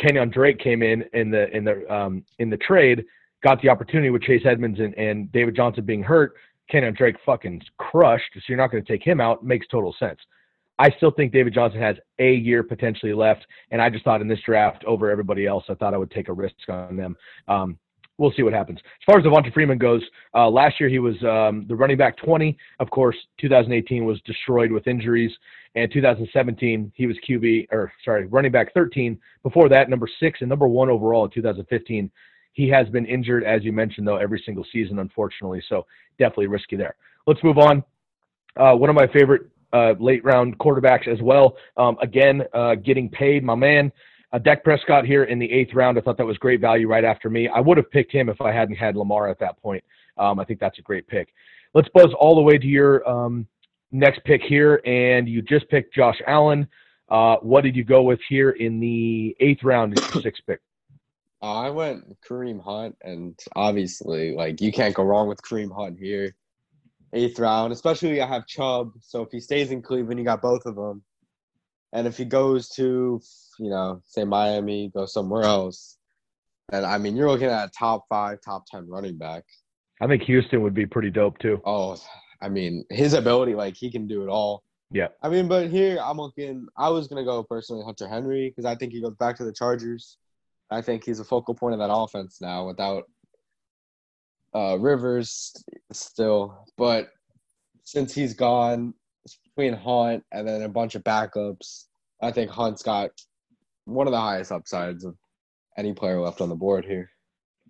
Kenyan Drake came in in the in the um, in the trade, got the opportunity with Chase Edmonds and, and David Johnson being hurt. Kenyan Drake fucking crushed, so you're not going to take him out. Makes total sense. I still think David Johnson has a year potentially left, and I just thought in this draft over everybody else, I thought I would take a risk on them. Um, we'll see what happens. As far as Devonta Freeman goes, uh, last year he was um, the running back 20. Of course, 2018 was destroyed with injuries, and 2017 he was QB or sorry running back 13. Before that, number six and number one overall in 2015. He has been injured, as you mentioned, though, every single season, unfortunately. So definitely risky there. Let's move on. Uh, one of my favorite uh, late round quarterbacks as well. Um, again, uh, getting paid, my man. Uh, Dak Prescott here in the eighth round. I thought that was great value right after me. I would have picked him if I hadn't had Lamar at that point. Um, I think that's a great pick. Let's buzz all the way to your um, next pick here, and you just picked Josh Allen. Uh, what did you go with here in the eighth round, sixth pick? I went Kareem Hunt, and obviously, like you can't go wrong with Kareem Hunt here. Eighth round, especially I have Chubb. So if he stays in Cleveland, you got both of them. And if he goes to, you know, say Miami, go somewhere else, and I mean, you're looking at a top five, top ten running back. I think Houston would be pretty dope too. Oh, I mean, his ability, like he can do it all. Yeah. I mean, but here I'm looking. I was gonna go personally Hunter Henry because I think he goes back to the Chargers. I think he's a focal point of that offense now without uh, Rivers still. But since he's gone, between Hunt and then a bunch of backups, I think Hunt's got one of the highest upsides of any player left on the board here.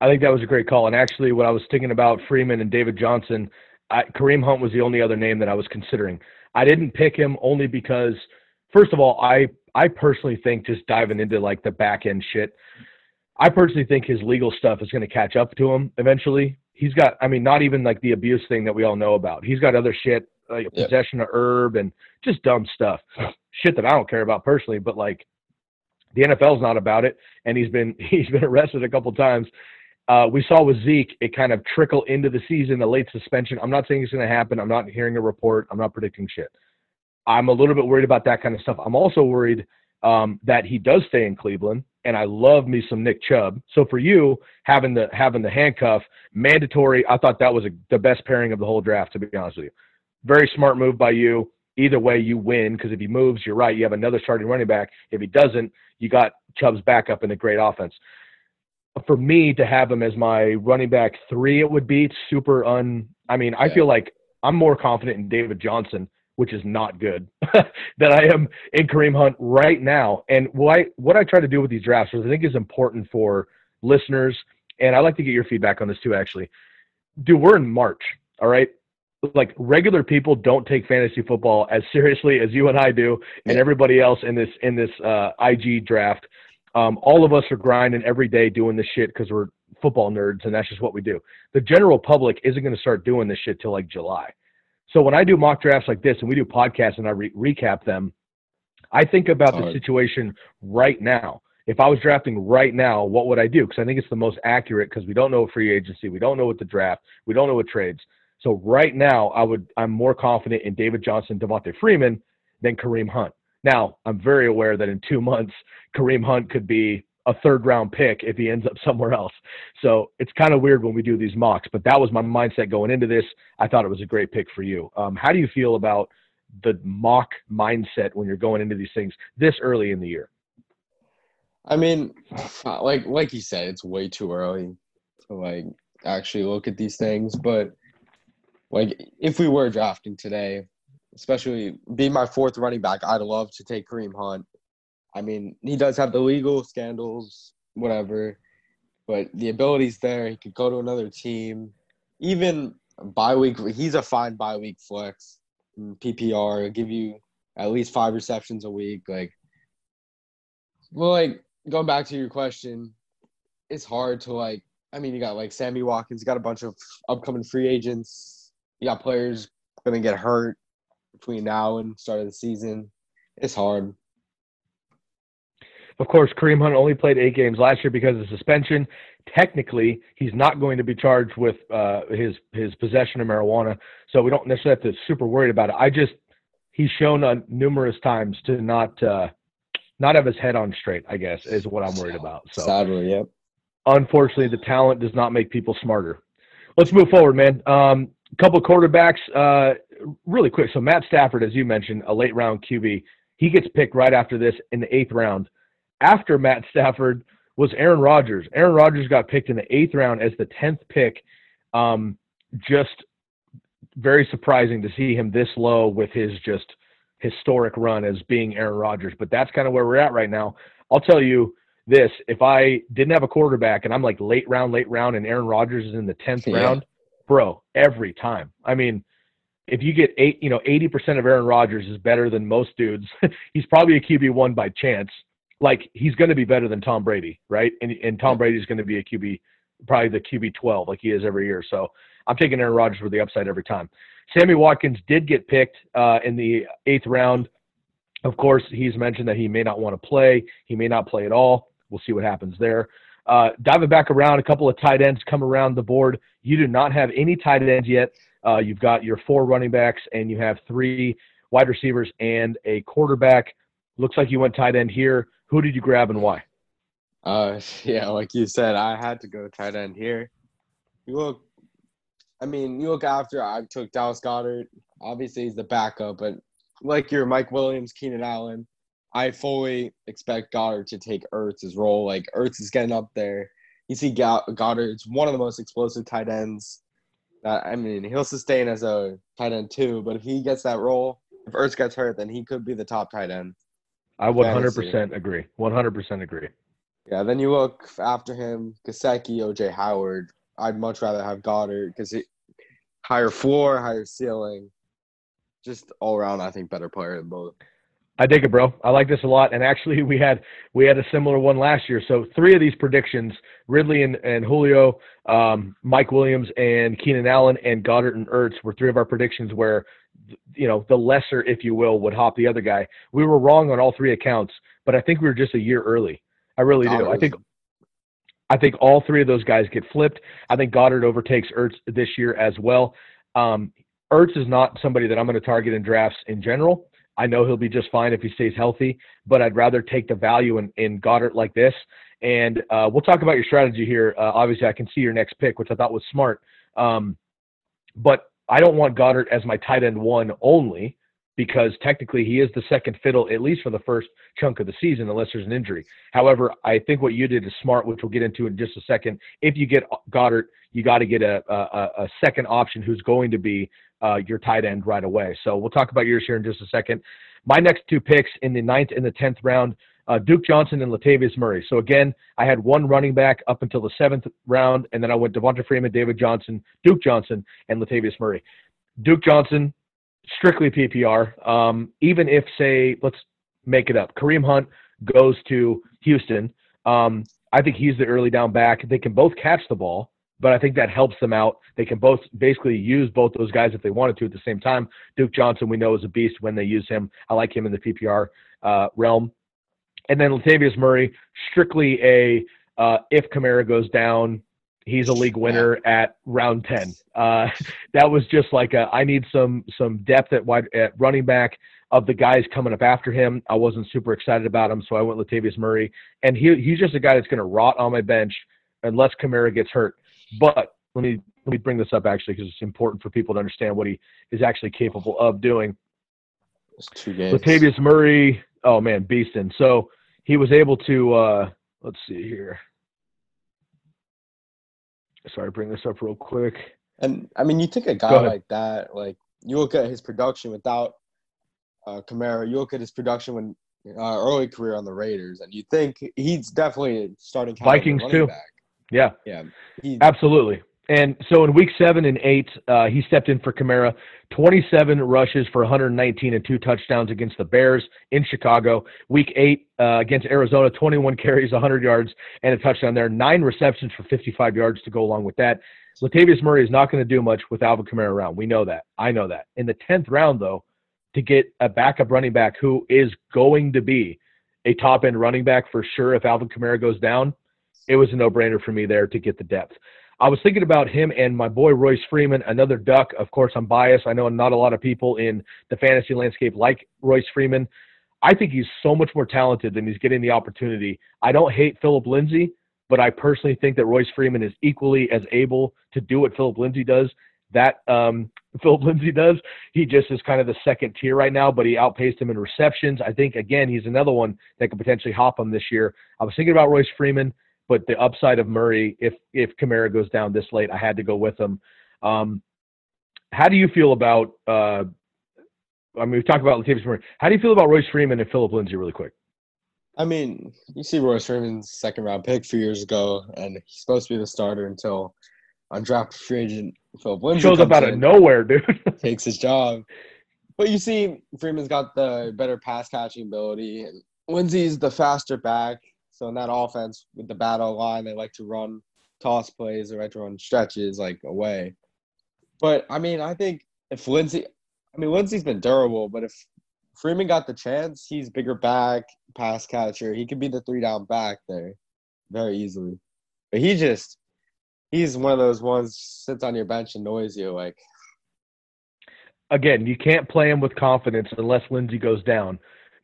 I think that was a great call. And actually, what I was thinking about Freeman and David Johnson, I, Kareem Hunt was the only other name that I was considering. I didn't pick him only because, first of all, I I personally think just diving into like the back end shit, I personally think his legal stuff is going to catch up to him eventually. He's got, I mean, not even like the abuse thing that we all know about. He's got other shit, like Yeah. possession of herb and just dumb stuff, shit that I don't care about personally. But like, the NFL's not about it, and he's been (laughs) he's been arrested a couple times. Uh, we saw with Zeke, it kind of trickle into the season, the late suspension. I'm not saying it's going to happen. I'm not hearing a report. I'm not predicting shit. I'm a little bit worried about that kind of stuff. I'm also worried um, that he does stay in Cleveland, and I love me some Nick Chubb. So for you, having the having the handcuff mandatory, I thought that was a, the best pairing of the whole draft. To be honest with you, very smart move by you. Either way, you win because if he moves, you're right. You have another starting running back. If he doesn't, you got Chubb's backup in a great offense for me to have him as my running back three, it would be super un. I mean, I feel like I'm more confident in David Johnson, which is not good, (laughs) than I am in Kareem Hunt right now. And what I, what I try to do with these drafts, which I think is important for listeners, and I like to get your feedback on this too, actually. Dude, we're in March, all right? Like regular people don't take fantasy football as seriously as you and I do, and everybody else in this in this uh, IG draft. Um, all of us are grinding every day doing this shit because we're football nerds and that's just what we do. The general public isn't going to start doing this shit till like July. So when I do mock drafts like this and we do podcasts and I re- recap them, I think about the situation right now. If I was drafting right now, what would I do? Because I think it's the most accurate because we don't know free agency, we don't know what the draft, we don't know what trades. So right now, I would I'm more confident in David Johnson, Devonta Freeman than Kareem Hunt. Now, I'm very aware that in two months, Kareem Hunt could be a third round pick if he ends up somewhere else. So it's kind of weird when we do these mocks, but that was my mindset going into this. I thought it was a great pick for you. Um, how do you feel about the mock mindset when you're going into these things this early in the year? I mean, like like you said, it's way too early to like actually look at these things. But like if we were drafting today, especially being my fourth running back, I'd love to take Kareem Hunt. I mean, he does have the legal scandals, whatever, but the ability's there. He could go to another team. Even bye week, he's a fine bye week flex. PPR, give you at least five receptions a week. Like, well, like going back to your question, it's hard to like. I mean, you got like Sammy Watkins, you got a bunch of upcoming free agents. You got players gonna get hurt between now and start of the season. It's hard. Of course, Kareem Hunt only played eight games last year because of suspension. Technically, he's not going to be charged with uh, his his possession of marijuana, so we don't necessarily have to super worried about it. I just he's shown uh, numerous times to not uh, not have his head on straight. I guess is what I'm worried about. So sadly, yep. Unfortunately, the talent does not make people smarter. Let's move forward, man. Um, a couple of quarterbacks, uh, really quick. So Matt Stafford, as you mentioned, a late round QB, he gets picked right after this in the eighth round. After Matt Stafford was Aaron Rodgers. Aaron Rodgers got picked in the eighth round as the tenth pick. Um, just very surprising to see him this low with his just historic run as being Aaron Rodgers. But that's kind of where we're at right now. I'll tell you this: if I didn't have a quarterback and I'm like late round, late round, and Aaron Rodgers is in the tenth (laughs) yeah. round, bro, every time. I mean, if you get eight, you know, eighty percent of Aaron Rodgers is better than most dudes. (laughs) he's probably a QB one by chance like he's going to be better than Tom Brady, right? And and Tom Brady is going to be a QB, probably the QB 12 like he is every year. So I'm taking Aaron Rodgers with the upside every time. Sammy Watkins did get picked uh, in the eighth round. Of course, he's mentioned that he may not want to play. He may not play at all. We'll see what happens there. Uh, diving back around, a couple of tight ends come around the board. You do not have any tight ends yet. Uh, you've got your four running backs, and you have three wide receivers and a quarterback. Looks like you went tight end here. Who did you grab and why? Uh, (laughs) yeah, like you said, I had to go tight end here. You look, I mean, you look after I took Dallas Goedert. Obviously, he's the backup, but like your Mike Williams, Keenan Allen, I fully expect Goedert to take Ertz's role. Like Ertz is getting up there. You see Goedert; it's one of the most explosive tight ends. That I mean, he'll sustain as a tight end too. But if he gets that role, if Ertz gets hurt, then he could be the top tight end. I 100% agree. 100% agree. Yeah, then you look after him, Gesicki, OJ Howard. I'd much rather have Goedert because higher floor, higher ceiling. Just all around, I think better player than both. I dig it, bro. I like this a lot. And actually, (laughs) we had we had a similar one last year. So three of these predictions: Ridley and, and Julio, um, Mike Williams and Keenan Allen, and Goedert and Ertz were three of our predictions where you know, the lesser, if you will, would hop the other guy. We were wrong on all three accounts, but I think we were just a year early. I really do. I think I think all three of those guys get flipped. I think Goedert overtakes Ertz this year as well. Um, Ertz is not somebody that I'm going to target in drafts in general. I know he'll be just fine if he stays healthy, but I'd rather take the value in, in Goedert like this. And uh, we'll talk about your strategy here. Uh, obviously, I can see your next pick, which I thought was smart. Um, but I don't want Goedert as my tight end one only because technically he is the second fiddle, at least for the first chunk of the season, unless there's an injury. However, I think what you did is smart, which we'll get into in just a second. If you get Goedert, you got to get a, a, a, second option who's going to be uh, your tight end right away. So we'll talk about yours here in just a second. My next two picks in the ninth and the tenth round uh, Duke Johnson and Latavius Murray. So again, I had one running back up until the seventh round, and then I went Devonta Freeman, David Johnson, Duke Johnson, and Latavius Murray. Duke Johnson, strictly PPR. Um, even if, say, let's make it up, Kareem Hunt goes to Houston, um, I think he's the early down back. They can both catch the ball, but I think that helps them out. They can both basically use both those guys if they wanted to at the same time. Duke Johnson, we know, is a beast when they use him. I like him in the PPR uh, realm. And then Latavius Murray, strictly a uh, if Kamara goes down, he's a league winner at round 10. Uh, (laughs) that was just like a, I need some some depth at wide at running back of the guys coming up after him. I wasn't super excited about him, so I went Latavius Murray, and he he's just a guy that's going to rot on my bench unless Kamara gets hurt. But let me let me bring this up actually because it's important for people to understand what he is actually capable of doing. It's two games. Latavius Murray, oh man, beasting. So he was able to uh, let's see here. Sorry, bring this up real quick. And I mean, you take a guy like that, like you look at his production without uh, Kamara, you look at his production when uh, early career on the Raiders, and you think he's definitely starting Vikings, too. Back. Yeah, Yeah, he, absolutely. And so in week seven and eight, uh, he stepped in for Kamara. 27 rushes for 119 and two touchdowns against the Bears in Chicago. Week eight uh, against Arizona, 21 carries, 100 yards, and a touchdown there. Nine receptions for 55 yards to go along with that. Latavius Murray is not going to do much with Alvin Kamara around. We know that. I know that. In the 10th round, though, to get a backup running back who is going to be a top end running back for sure if Alvin Kamara goes down, it was a no brainer for me there to get the depth. I was thinking about him and my boy Royce Freeman, another duck. Of course, I'm biased. I know not a lot of people in the fantasy landscape like Royce Freeman. I think he's so much more talented than he's getting the opportunity. I don't hate Phillip Lindsay, but I personally think that Royce Freeman is equally as able to do what Phillip Lindsay does. That um, (laughs) Phillip Lindsay does. He just is kind of the second tier right now, but he outpaced him in receptions. I think again he's another one that could potentially hop him this year. I was thinking about Royce Freeman, but the upside of Murray, if if Kamara goes down this late, I had to go with him. Um, how do you feel about? Uh, I mean, we've talked about Latavius Murray. How do you feel about Royce Freeman and Phillip Lindsay, really quick? I mean, you see Royce Freeman's second round pick a few years ago, and he's supposed to be the starter until undrafted free agent Philip Lindsay Shows up out of nowhere, dude. (laughs) takes his job. But you see, Freeman's got the better pass catching ability, and Lindsay's the faster back. So in that offense with the battle line, they like to run toss plays, they like to run stretches like away. But I mean, I think if Lindsay, I mean, Lindsay's been durable, but if Freeman got the chance, he's bigger back, pass catcher. He could be the three down back there very easily. But he just, he's one of those ones sits on your bench and annoys you. Like, Again, you can't play him with confidence unless Lindsay goes down.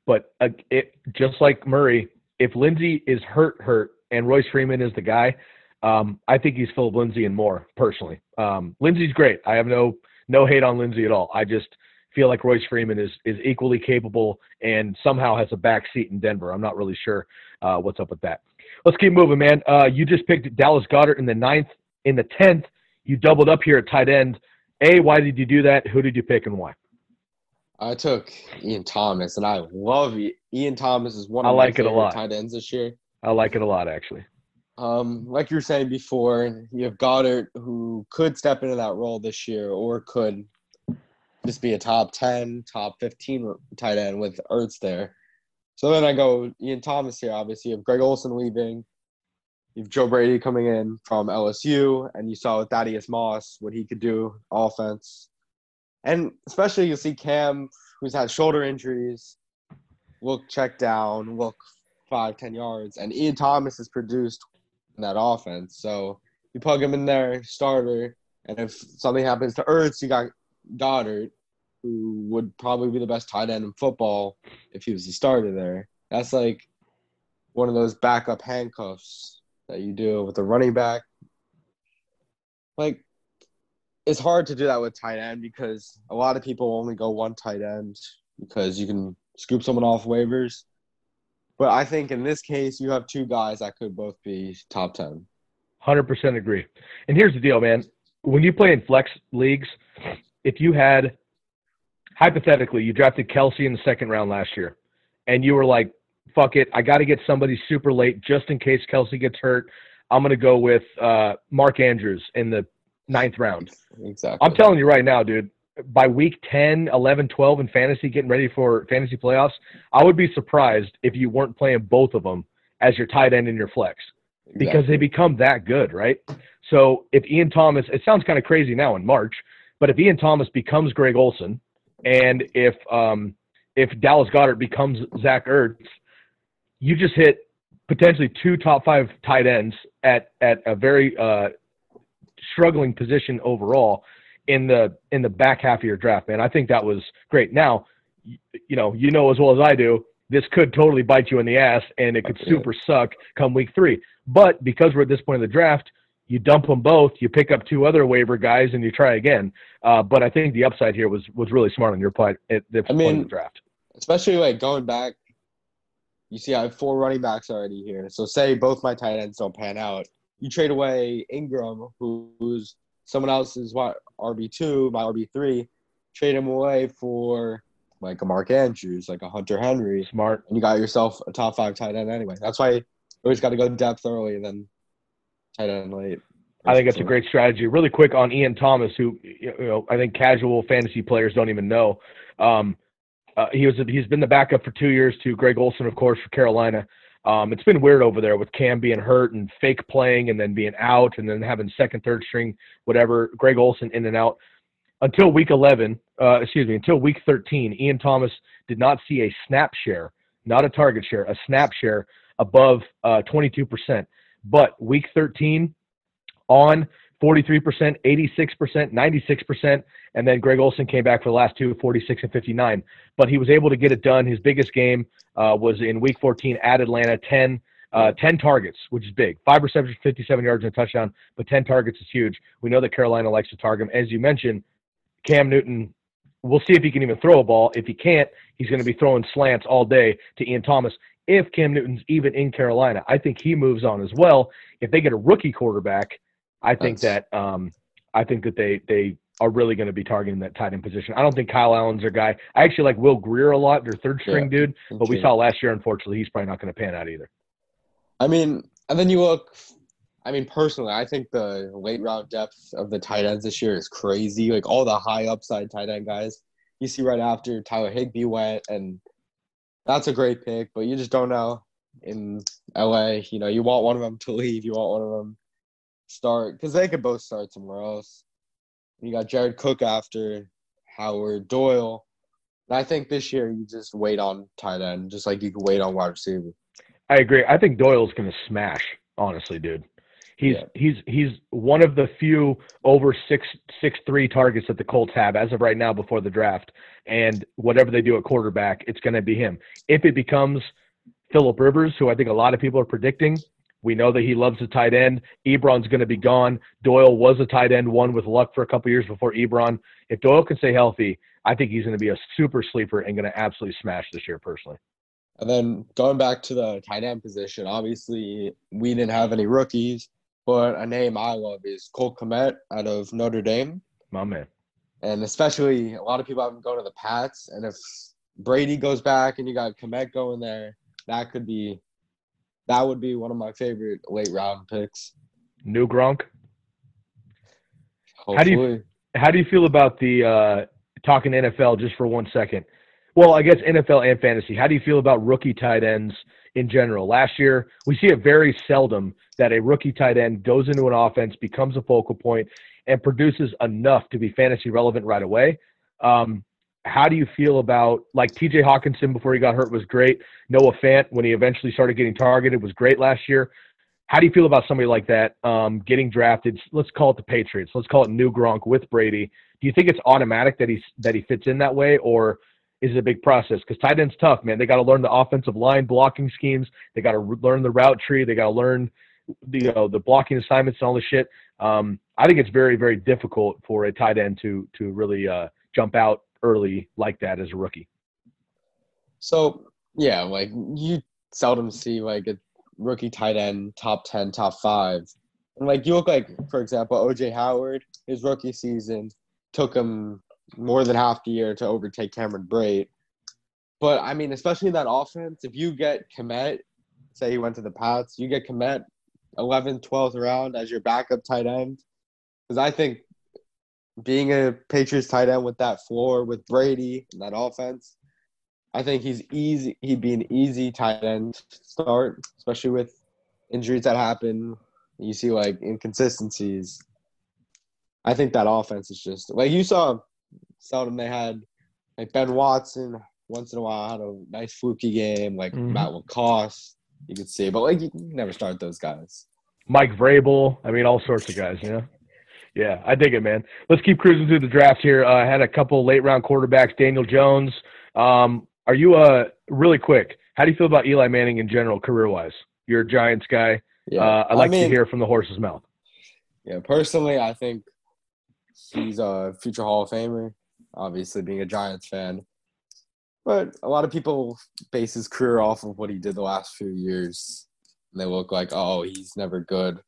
But uh, it, just like Murray, if Lindsay is hurt, hurt, and Royce Freeman is the guy, um, I think he's Phillip Lindsay and more personally. Um, Lindsay's great. I have no no hate on Lindsay at all. I just feel like Royce Freeman is is equally capable and somehow has a back seat in Denver. I'm not really sure uh, what's up with that. Let's keep moving, man. Uh, you just picked Dallas Goedert in the ninth. In the tenth, you doubled up here at tight end. A, why did you do that? Who did you pick and why? I took Ian Thomas, and I love Ian Thomas is one of I like it my a favorite lot. tight ends this year. I like it a lot, actually. Um, like you were saying before, you have Goedert who could step into that role this year, or could just be a top ten, top fifteen tight end with Ertz there. So then I go Ian Thomas here. Obviously, you have Greg Olsen leaving. You have Joe Brady coming in from LSU, and you saw with Thaddeus Moss what he could do offense. And especially you see Cam, who's had shoulder injuries, look check down, look five, ten yards, and Ian Thomas has produced in that offense. So you plug him in there, starter, and if something happens to Ertz, you got Goedert, who would probably be the best tight end in football if he was the starter there. That's like one of those backup handcuffs that you do with a running back. Like it's hard to do that with tight end because a lot of people only go one tight end because you can scoop someone off waivers. But I think in this case, you have two guys that could both be top 10. Hundred percent agree. And here's the deal, man. When you play in flex leagues, if you had hypothetically you drafted Kelce in the second round last year, and you were like, "Fuck it, I got to get somebody super late just in case Kelce gets hurt." I'm gonna go with uh, Mark Andrews in the ninth round. Exactly. I'm telling you right now, dude. By week 10, 11, 12 in fantasy, getting ready for fantasy playoffs, I would be surprised if you weren't playing both of them as your tight end in your flex. Because they become that good, right? So if Ian Thomas, it sounds kind of crazy now in March, but if Ian Thomas becomes Greg Olsen, and if um, if Dallas Goedert becomes Zach Ertz, you just hit potentially two top five tight ends at at a very uh, struggling position overall in the in the back half of your draft, man. I think that was great. Now, you know, you know as well as I do, this could totally bite you in the ass, and it could super suck come week three. But because we're at this point in the draft, you dump them both, you pick up two other waiver guys, and you try again. Uh, but I think the upside here was was really smart on your part at this I point in mean, the draft. especially like going back. You see, I have four running backs already here. So say both my tight ends don't pan out, you trade away Ingram, who, who's someone else is what RB two, my RB three, trade him away for like a Mark Andrews, like a Hunter Henry, Smart. and you got yourself a top five tight end anyway. That's why you always got to go depth early and then tight end late. I think that's a great strategy. Really quick on Ian Thomas, who you know I think casual fantasy players don't even know. Um, uh, he was he's been the backup for two years to Greg Olsen, of course, for Carolina. Um, it's been weird over there with Cam being hurt and fake playing and then being out and then having second, third string, whatever. Greg Olsen in and out until week 11. Uh, excuse me, until week 13. Ian Thomas did not see a snap share, not a target share, a snap share above uh, 22%. But week 13 on 43%, 86%, 96%, and then Greg Olsen came back for the last two, 46 and 59. But he was able to get it done. His biggest game uh, was in Week 14 at Atlanta, 10, uh, 10 targets, which is big. Five receptions, 57 yards, and a touchdown, but 10 targets is huge. We know that Carolina likes to target him. As you mentioned, Cam Newton, we'll see if he can even throw a ball. If he can't, he's going to be throwing slants all day to Ian Thomas. If Cam Newton's even in Carolina, I think he moves on as well. If they get a rookie quarterback – I think That's- that um, I think that they they are really going to be targeting that tight end position. I don't think Kyle Allen's their guy. I actually like Will Grier a lot, their third string Yeah. dude. But we saw last year, unfortunately, he's probably not going to pan out either. I mean, and then you look. I mean, personally, I think the late round depth of the tight ends this year is crazy. Like all the high upside tight end guys you see right after Tyler Higbee went, and that's a great pick. But you just don't know in LA. You know, you want one of them to leave. You want one of them start because they could both start somewhere else. You got Jared Cook after Howard Doyle. And I think this year you just wait on tight end, just like you can wait on wide receiver. I agree. I think Doyle's going to smash. Honestly, dude, he's Yeah. he's he's one of the few over six six three targets that the Colts have as of right now before the draft. And whatever they do at quarterback, it's going to be him. If it becomes Philip Rivers, who I think a lot of people are predicting, we know that he loves the tight end. Ebron's going to be gone. Doyle was a tight end one with luck for a couple years before Ebron. If Doyle can stay healthy, I think he's going to be a super sleeper and going to absolutely smash this year personally. And then going back to the tight end position, obviously we didn't have any rookies, but a name I love is Cole Kmet out of Notre Dame. My man. And especially a lot of people have him going to the Pats. And if Brady goes back and you got Komet going there, that could be that would be one of my favorite late round picks. New Gronk. Hopefully. How do you- how do you feel about the uh, talking NFL just for one second? Well, I guess NFL and fantasy. How do you feel about rookie tight ends in general? Last year, we see it very seldom that a rookie tight end goes into an offense, becomes a focal point, and produces enough to be fantasy relevant right away. Um, how do you feel about like TJ Hockenson before he got hurt was great. Noah Fant when he eventually started getting targeted was great last year. How do you feel about somebody like that um, getting drafted? Let's call it the Patriots. Let's call it New Gronk with Brady. Do you think it's automatic that he's that he fits in that way, or is it a big process? Because tight end's tough, man. They got to learn the offensive line blocking schemes. They got to re- learn the route tree. They got to learn the you know the blocking assignments and all this shit. Um, I think it's very very difficult for a tight end to to really uh, jump out early like that as a rookie. So yeah, like you seldom see like a rookie tight end top ten, top five. And like you look like, for example, OJ Howard, his rookie season took him more than half the year to overtake Cameron Brate. But I mean, especially in that offense, if you get Kmet, say he went to the Pats, you get Kmet 11th, 12th round as your backup tight end. Because I think being a Patriots tight end with that floor with Brady and that offense, I think he's easy. He'd be an easy tight end start, especially with injuries that happen. You see like inconsistencies. I think that offense is just like you saw. Seldom they had like Ben Watson once in a while had a nice fluky game. Like Mhm. Matt LaCosse, you could see, but like you never start those guys. Mike Vrabel. I mean, all sorts of guys. You know. Yeah, I dig it, man. Let's keep cruising through the draft here. Uh, I had a couple late round quarterbacks. Daniel Jones. Um, are you uh really quick? How do you feel about Eli Manning in general, career wise? You're a Giants guy. Yeah, Uh, I like mean, to hear from the horse's mouth. Yeah, personally, I think he's a future Hall of Famer. Obviously, being a Giants fan, but a lot of people base his career off of what he did the last few years, and they look like, oh, he's never good.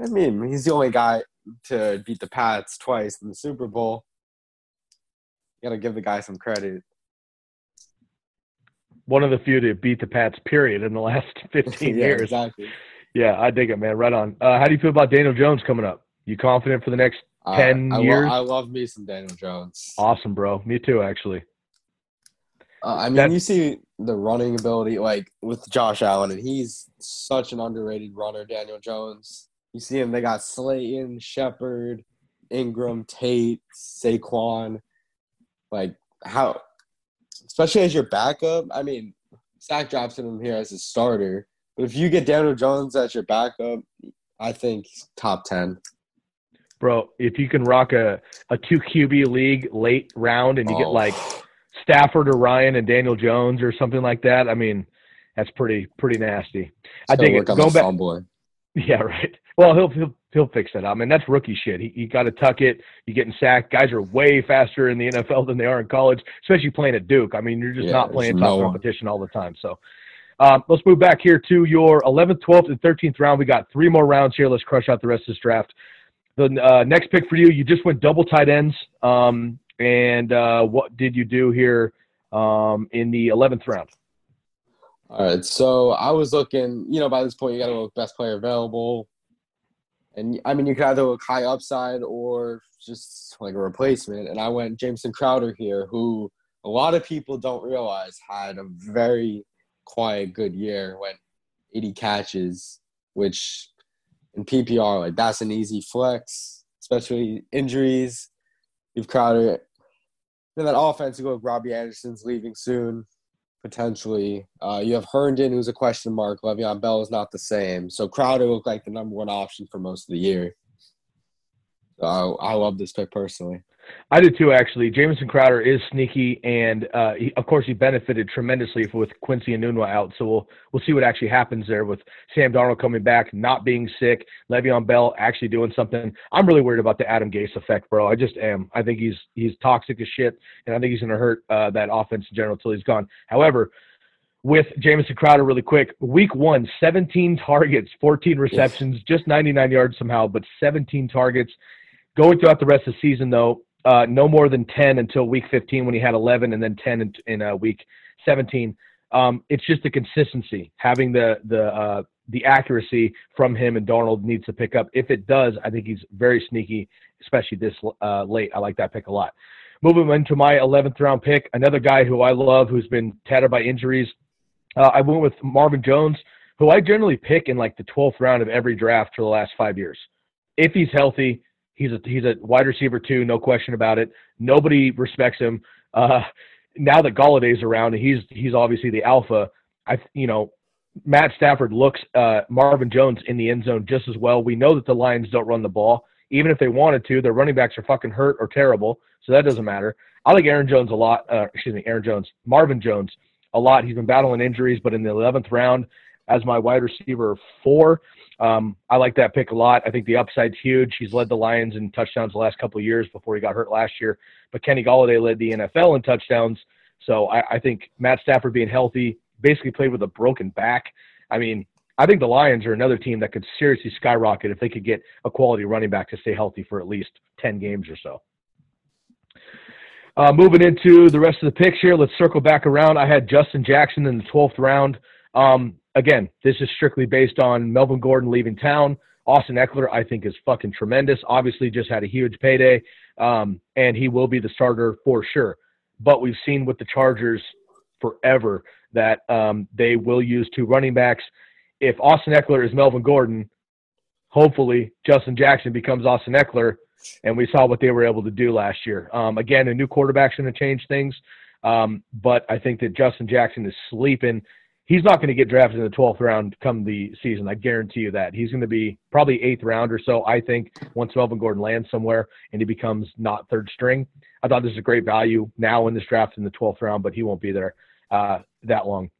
I mean, he's the only guy. To beat the Pats twice in the Super Bowl. You gotta give the guy some credit. One of the few to beat the Pats, period, in the last (laughs) 15 (laughs) yeah, years. exactly. Yeah, I dig it, man. Right on. Uh, how do you feel about Daniel Jones coming up? You confident for the next I- 10 I, lo- years? I love me some Daniel Jones. awesome, bro. Me too, actually. Uh, I mean, you see the running ability, like with Josh Allen, and he's such an underrated runner. Daniel Jones. You see him. They got Slayton, Shepard, Ingram, Tate, Saquon. Like how, especially as your backup. I mean, Zach drops him here as a starter, but if you get Daniel Jones as your backup, I think top ten. Bro, if you can rock a, a two QB league late round and you get Oh. like Stafford or Ryan and Daniel Jones or something like that, I mean, that's pretty pretty nasty. I It's gonna it. work on Going back- fumbling. (laughs) Yeah, right. Well, he'll he'll he'll fix that. I mean, that's rookie shit. He you got to tuck it. You getting sacked. Guys are way faster in the NFL than they are in college, especially playing at Duke. I mean, you're just Yeah, not playing no top one. competition all the time. So, um, let's move back here to your 11th, 12th, and 13th round. We got three more rounds here. Let's crush out the rest of this draft. The uh, next pick for you, you just went double tight ends. Um, and uh, what did you do here um, in the 11th round? All right, so I was looking. You know, by this point, you got to look best player available, and I mean, you could either look high upside or just like a replacement. And I went Jameson Crowder here, who a lot of people don't realize had a very quiet good year. Went 80 catches, which in PPR, like that's an easy flex, especially injuries. You've Crowder. Then that offense, you go with Robbie Anderson's leaving soon potentially. Uh, you have Herndon, who's a question mark. Le'Veon Bell is not the same. So Crowder looked like the number one option for most of the year. So I, I love this pick personally. I did too, actually. Jameson Crowder is sneaky, and uh, he, of course, he benefited tremendously with Quincy Enunwa out. So we'll we'll see what actually happens there with Sam Darnold coming back, not being sick, Le'Veon Bell actually doing something. I'm really worried about the Adam Gase effect, bro. I just am. I think he's he's toxic as shit, and I think he's going to hurt uh, that offense in general until he's gone. However, with Jameson Crowder, really quick, week one, 17 targets, 14 receptions, just 99 yards somehow, but 17 targets. Going throughout the rest of the season, though, uh, no more than 10 until week 15 when he had 11, and then 10 in, in uh, week 17. Um, it's just the consistency, having the the uh, the accuracy from him, and Darnold needs to pick up. If it does, I think he's very sneaky, especially this uh, late. I like that pick a lot. Moving into my 11th round pick, another guy who I love, who's been tattered by injuries. Uh, I went with Marvin Jones, who I generally pick in like the 12th round of every draft for the last five years. If he's healthy, he's a he's a wide receiver too, no question about it. Nobody respects him. Uh, now that Golladay's around, he's he's obviously the alpha. I you know Matt Stafford looks uh, Marvin Jones in the end zone just as well. We know that the Lions don't run the ball, even if they wanted to. Their running backs are fucking hurt or terrible, so that doesn't matter. I like Aaron Jones a lot. Uh, excuse me, Aaron Jones, Marvin Jones a lot. He's been battling injuries, but in the 11th round as my wide receiver four, um, I like that pick a lot. I think the upside's huge. He's led the Lions in touchdowns the last couple of years before he got hurt last year. But Kenny Golladay led the NFL in touchdowns. So I, I think Matt Stafford being healthy, basically played with a broken back. I mean, I think the Lions are another team that could seriously skyrocket if they could get a quality running back to stay healthy for at least 10 games or so. Uh, moving into the rest of the picks here, let's circle back around. I had Justin Jackson in the 12th round. Um, again, this is strictly based on Melvin Gordon leaving town. Austin Ekeler, I think, is fucking tremendous. Obviously, just had a huge payday, um, and he will be the starter for sure. But we've seen with the Chargers forever that um, they will use two running backs. If Austin Ekeler is Melvin Gordon, hopefully Justin Jackson becomes Austin Ekeler, and we saw what they were able to do last year. Um, again, a new quarterback's going to change things, um, but I think that Justin Jackson is sleeping. He's not going to get drafted in the 12th round come the season. I guarantee you that. He's going to be probably eighth round or so, I think, once Melvin Gordon lands somewhere and he becomes not third string. I thought this is a great value now in this draft in the 12th round, but he won't be there uh, that long.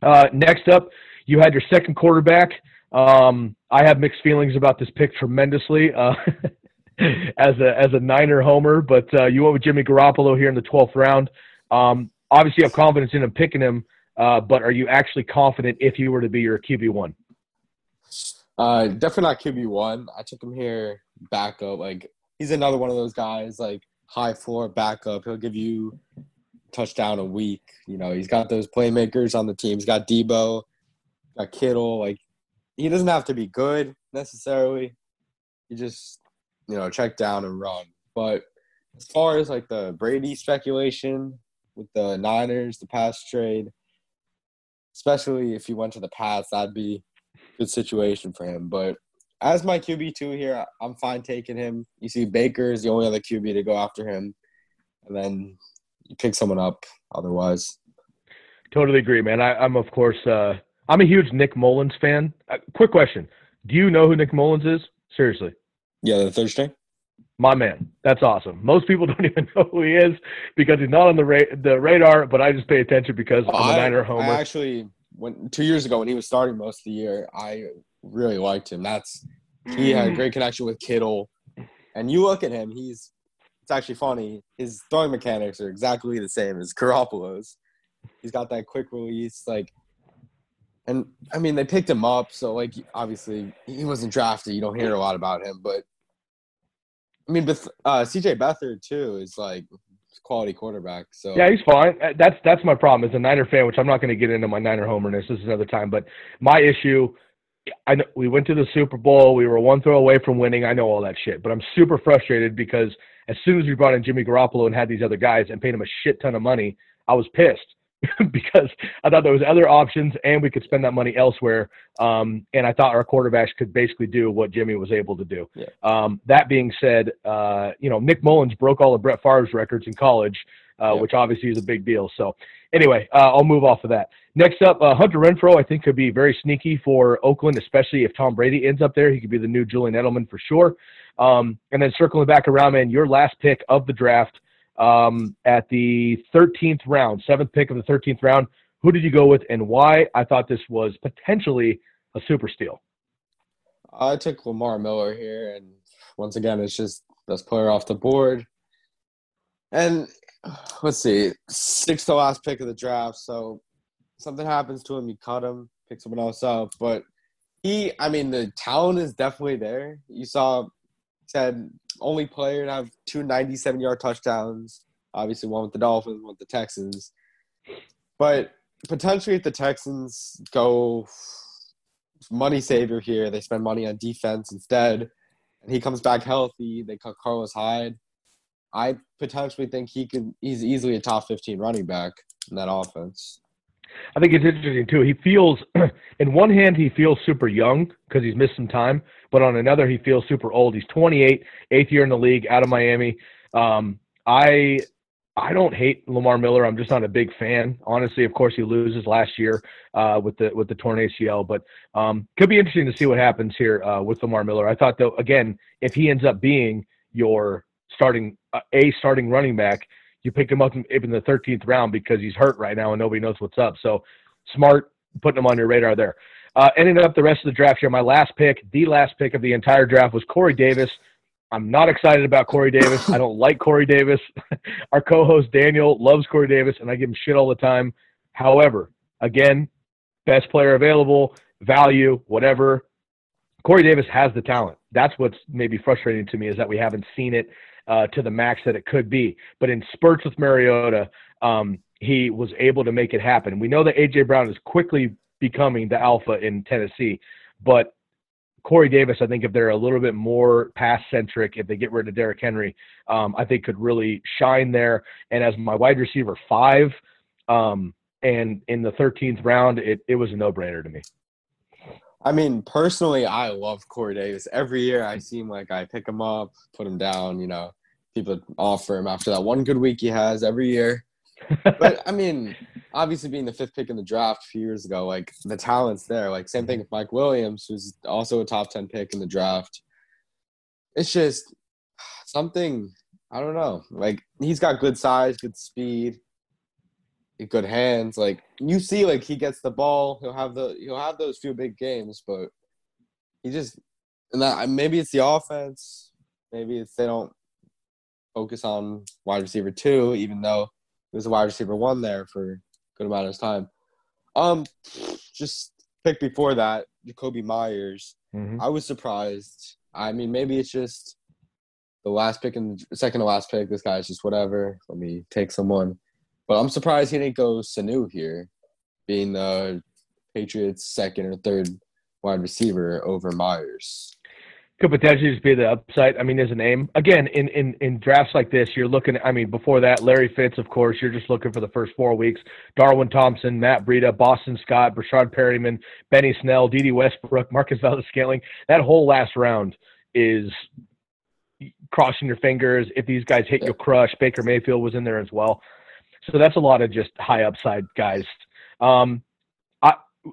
Uh, next up, you had your second quarterback. Um, I have mixed feelings about this pick tremendously. Uh, (laughs) as a as a Niner homer, but uh, you went with Jimmy Garoppolo here in the 12th round. Um, obviously, you have confidence in him picking him, uh, but are you actually confident if he were to be your QB one? Uh, definitely not QB one. I took him here backup. Like he's another one of those guys, like high floor backup. He'll give you touchdown a week. You know, he's got those playmakers on the team. He's got Deebo, got Kittle. Like he doesn't have to be good necessarily. He just you know check down and run. But as far as like the Brady speculation with the Niners, the pass trade, especially if he went to the Pats, that'd be a good situation for him. But as my QB two here, I'm fine taking him. You see, Baker is the only other QB to go after him, and then you pick someone up otherwise. Totally agree, man. I, am of course uh, I'm a huge Nick Mullens fan. Uh, quick question: Do you know who Nick Mullens is? Seriously. Yeah, the Thursday. My man, that's awesome. Most people (laughs) don't even know who he is because he's not on the ra- the radar. But I just pay attention because I'm a I, Niner homer. I actually, when two years ago when he was starting most of the year, I really liked him. That's he had a (clears throat) great connection with Kittle, and you look at him. He's it's actually funny. His throwing mechanics are exactly the same as Garoppolo's. He's got that quick release, like, and I mean they picked him up, so like obviously he wasn't drafted. You don't hear a lot about him, but I mean, but uh, C.J. Beathard too is like quality quarterback. So yeah, he's fine. Uh, that's that's my problem as a Niner fan, which I'm not going to get into my Niner homerness. This is another time, but my issue I know we went to the Super Bowl. We were one throw away from winning. I know all that shit, but I'm super frustrated because as soon as we brought in Jimmy Garoppolo and had these other guys and paid him a shit ton of money, I was pissed (laughs) because I thought there was other options and we could spend that money elsewhere. Um, and I thought our quarterbacks could basically do what Jimmy was able to do. Yeah. Um, that being said, uh, you know Nick Mullens broke all of Brett Favre's records in college, uh, Yeah. which obviously is a big deal. So anyway, uh, I'll move off of that. Next up, uh, Hunter Renfrow, I think could be very sneaky for Oakland, especially if Tom Brady ends up there. He could be the new Julian Edelman for sure. Um, and then circling back around, man, your last pick of the draft um, at the 13th round, seventh pick of the 13th round. Who did you go with and why? I thought this was potentially a super steal. I took Lamar Miller here, and once again, it's just best player off the board. And let's see, sixth to last pick of the draft. So something happens to him, you cut him, pick someone else up. But he, I mean, the talent is definitely there. You saw, said only player to have two 97 yard touchdowns. Obviously, one with the Dolphins, one with the Texans. But potentially, if the Texans go money saver here, they spend money on defense instead, and he comes back healthy, they cut Carlos Hyde. I potentially think he could. He's easily a top 15 running back in that offense. I think it's interesting too. He feels, (clears throat) in one hand, he feels super young because he's missed some time, but on another, he feels super old. He's 28, eighth year in the league, out of Miami. Um, I, I don't hate Lamar Miller. I'm just not a big fan, honestly. Of course, he loses last year uh, with the with the torn ACL, but um, could be interesting to see what happens here uh, with Lamar Miller. I thought though, again, if he ends up being your starting uh, a starting running back, you picked him up in, in the 13th round because he's hurt right now and nobody knows what's up. So smart putting him on your radar there. Uh, ending up the rest of the draft here, my last pick, the last pick of the entire draft was Corey Davis. I'm not excited about Corey Davis. I don't like Corey Davis. (laughs) Our co-host Daniel loves Corey Davis, and I give him shit all the time. However, again, best player available, value, whatever. Corey Davis has the talent. That's what's maybe frustrating to me is that we haven't seen it uh, to the max that it could be. But in spurts with Mariota, um, he was able to make it happen. We know that AJ Brown is quickly becoming the alpha in Tennessee, but Corey Davis, I think if they're a little bit more pass centric, if they get rid of Derrick Henry, um, I think could really shine there. And as my wide receiver five, um, and in the 13th round, it, it was a no brainer to me. I mean, personally, I love Corey Davis. Every year, I seem like I pick him up, put him down. You know, people offer him after that one good week he has every year. (laughs) But I mean, obviously, being the fifth pick in the draft a few years ago, like the talent's there. Like same thing with Mike Williams, who's also a top ten pick in the draft. It's just something I don't know. Like he's got good size, good speed, good hands. Like you see, like he gets the ball, he'll have the he'll have those few big games, but he just and that maybe it's the offense, maybe it's they don't focus on wide receiver two, even though there's a wide receiver one there for a good amount of time. Um, just pick before that, Jakobi Meyers. Mhm. I was surprised. I mean, maybe it's just the last pick and second to last pick. This guy's just whatever. Let me take someone. But I'm surprised he didn't go Sanu here, being the Patriots' second or third wide receiver over Meyers. Could potentially just be the upside. I mean, there's a name. Again, in, in, in drafts like this, you're looking, I mean, before that, Larry Fitz, of course, you're just looking for the first four weeks. Darwin Thompson, Matt Breida, Boston Scott, Breshad Perriman, Benny Snell, Dede Westbrook, (laughs) Marquez Valdes-Scantling. That whole last round is crossing your fingers. If these guys hit, you'll crush. Baker Mayfield was in there as well. So that's a lot of just high upside guys. Um,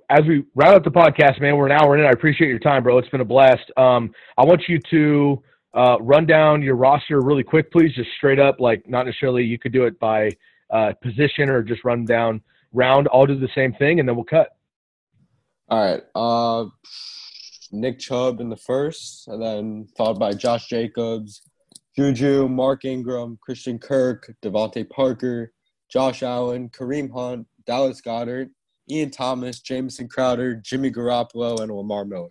as we round up the podcast, man, we're an hour in. I appreciate your time, bro. It's been a blast. Um, I want you to uh, run down your roster really quick, please, just straight up. Like, not necessarily you could do it by uh, position or just run down round. I'll do the same thing, and then we'll cut. All right. Uh, Nick Chubb in the first, and then followed by Josh Jacobs, Juju, Mark Ingram, Christian Kirk, DeVante Parker, Josh Allen, Kareem Hunt, Dallas Goedert, Ian Thomas, Jameson Crowder, Jimmy Garoppolo, and Lamar Miller.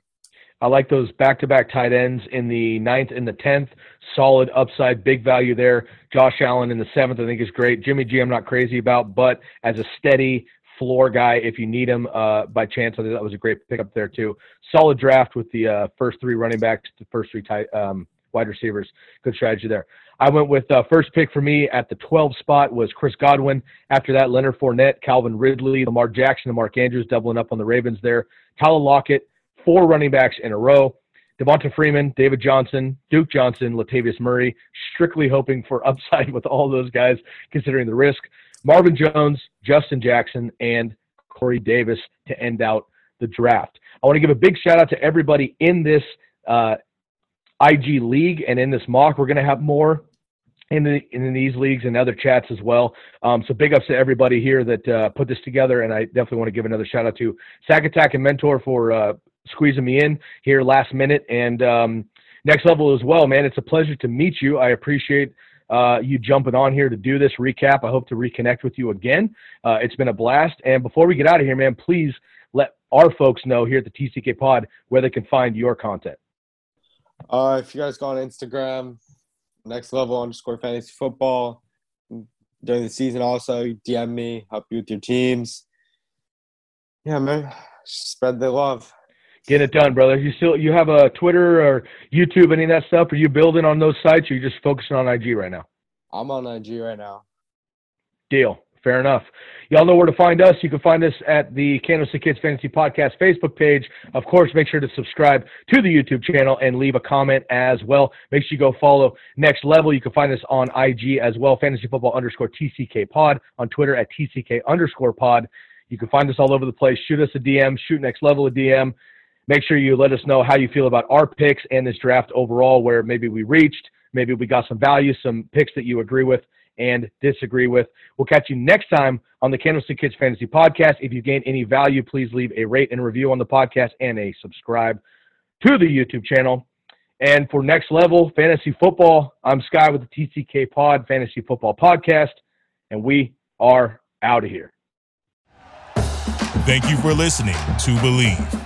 I like those back-to-back tight ends in the ninth and the tenth. Solid upside, big value there. Josh Allen in the seventh, I think is great. Jimmy G, I'm not crazy about, but as a steady floor guy, if you need him uh, by chance, I think that was a great pickup there too. Solid draft with the uh, first three running backs, the first three tight um, wide receivers. Good strategy there. I went with uh, first pick for me at the 12 spot was Chris Godwin. After that, Leonard Fournette, Calvin Ridley, Lamar Jackson, and Mark Andrews doubling up on the Ravens there. Tyler Lockett, four running backs in a row. Devonta Freeman, David Johnson, Duke Johnson, Latavius Murray, strictly hoping for upside (laughs) with all those guys, considering the risk. Marvin Jones, Justin Jackson, and Corey Davis to end out the draft. I want to give a big shout out to everybody in this uh, IG league and in this mock. We're going to have more in the in these leagues and other chats as well. Um, so big ups to everybody here that uh, put this together, and I definitely want to give another shout out to Sack Attack and Mentor for uh, squeezing me in here last minute and um, next level as well, man. It's a pleasure to meet you. I appreciate uh, you jumping on here to do this recap. I hope to reconnect with you again. Uh, it's been a blast. And before we get out of here, man, please let our folks know here at the TCK Pod where they can find your content. Uh, if you guys go on Instagram, next level underscore fantasy football during the season, also DM me, help you with your teams. Yeah, man, spread the love. Get it done, brother. You still you have a Twitter or YouTube, any of that stuff? Are you building on those sites? Or are you just focusing on IG right now? I'm on IG right now. Deal. Fair enough. Y'all know where to find us. You can find us at the Candlestick Kids Fantasy Podcast Facebook page. Of course, make sure to subscribe to the YouTube channel and leave a comment as well. Make sure you go follow Next Level. You can find us on IG as well, Fantasy Football underscore TCK Pod, on Twitter at TCK underscore Pod. You can find us all over the place. Shoot us a DM, shoot Next Level a DM. Make sure you let us know how you feel about our picks and this draft overall, where maybe we reached, maybe we got some value, some picks that you agree with and disagree with. We'll catch you next time on the Candlestick Kids Fantasy Podcast. If you gain any value, please leave a rate and review on the podcast and a subscribe to the YouTube channel. And for next level fantasy football, I'm Sky with the TCK Pod Fantasy Football Podcast, and we are out of here. Thank you for listening to Bleav.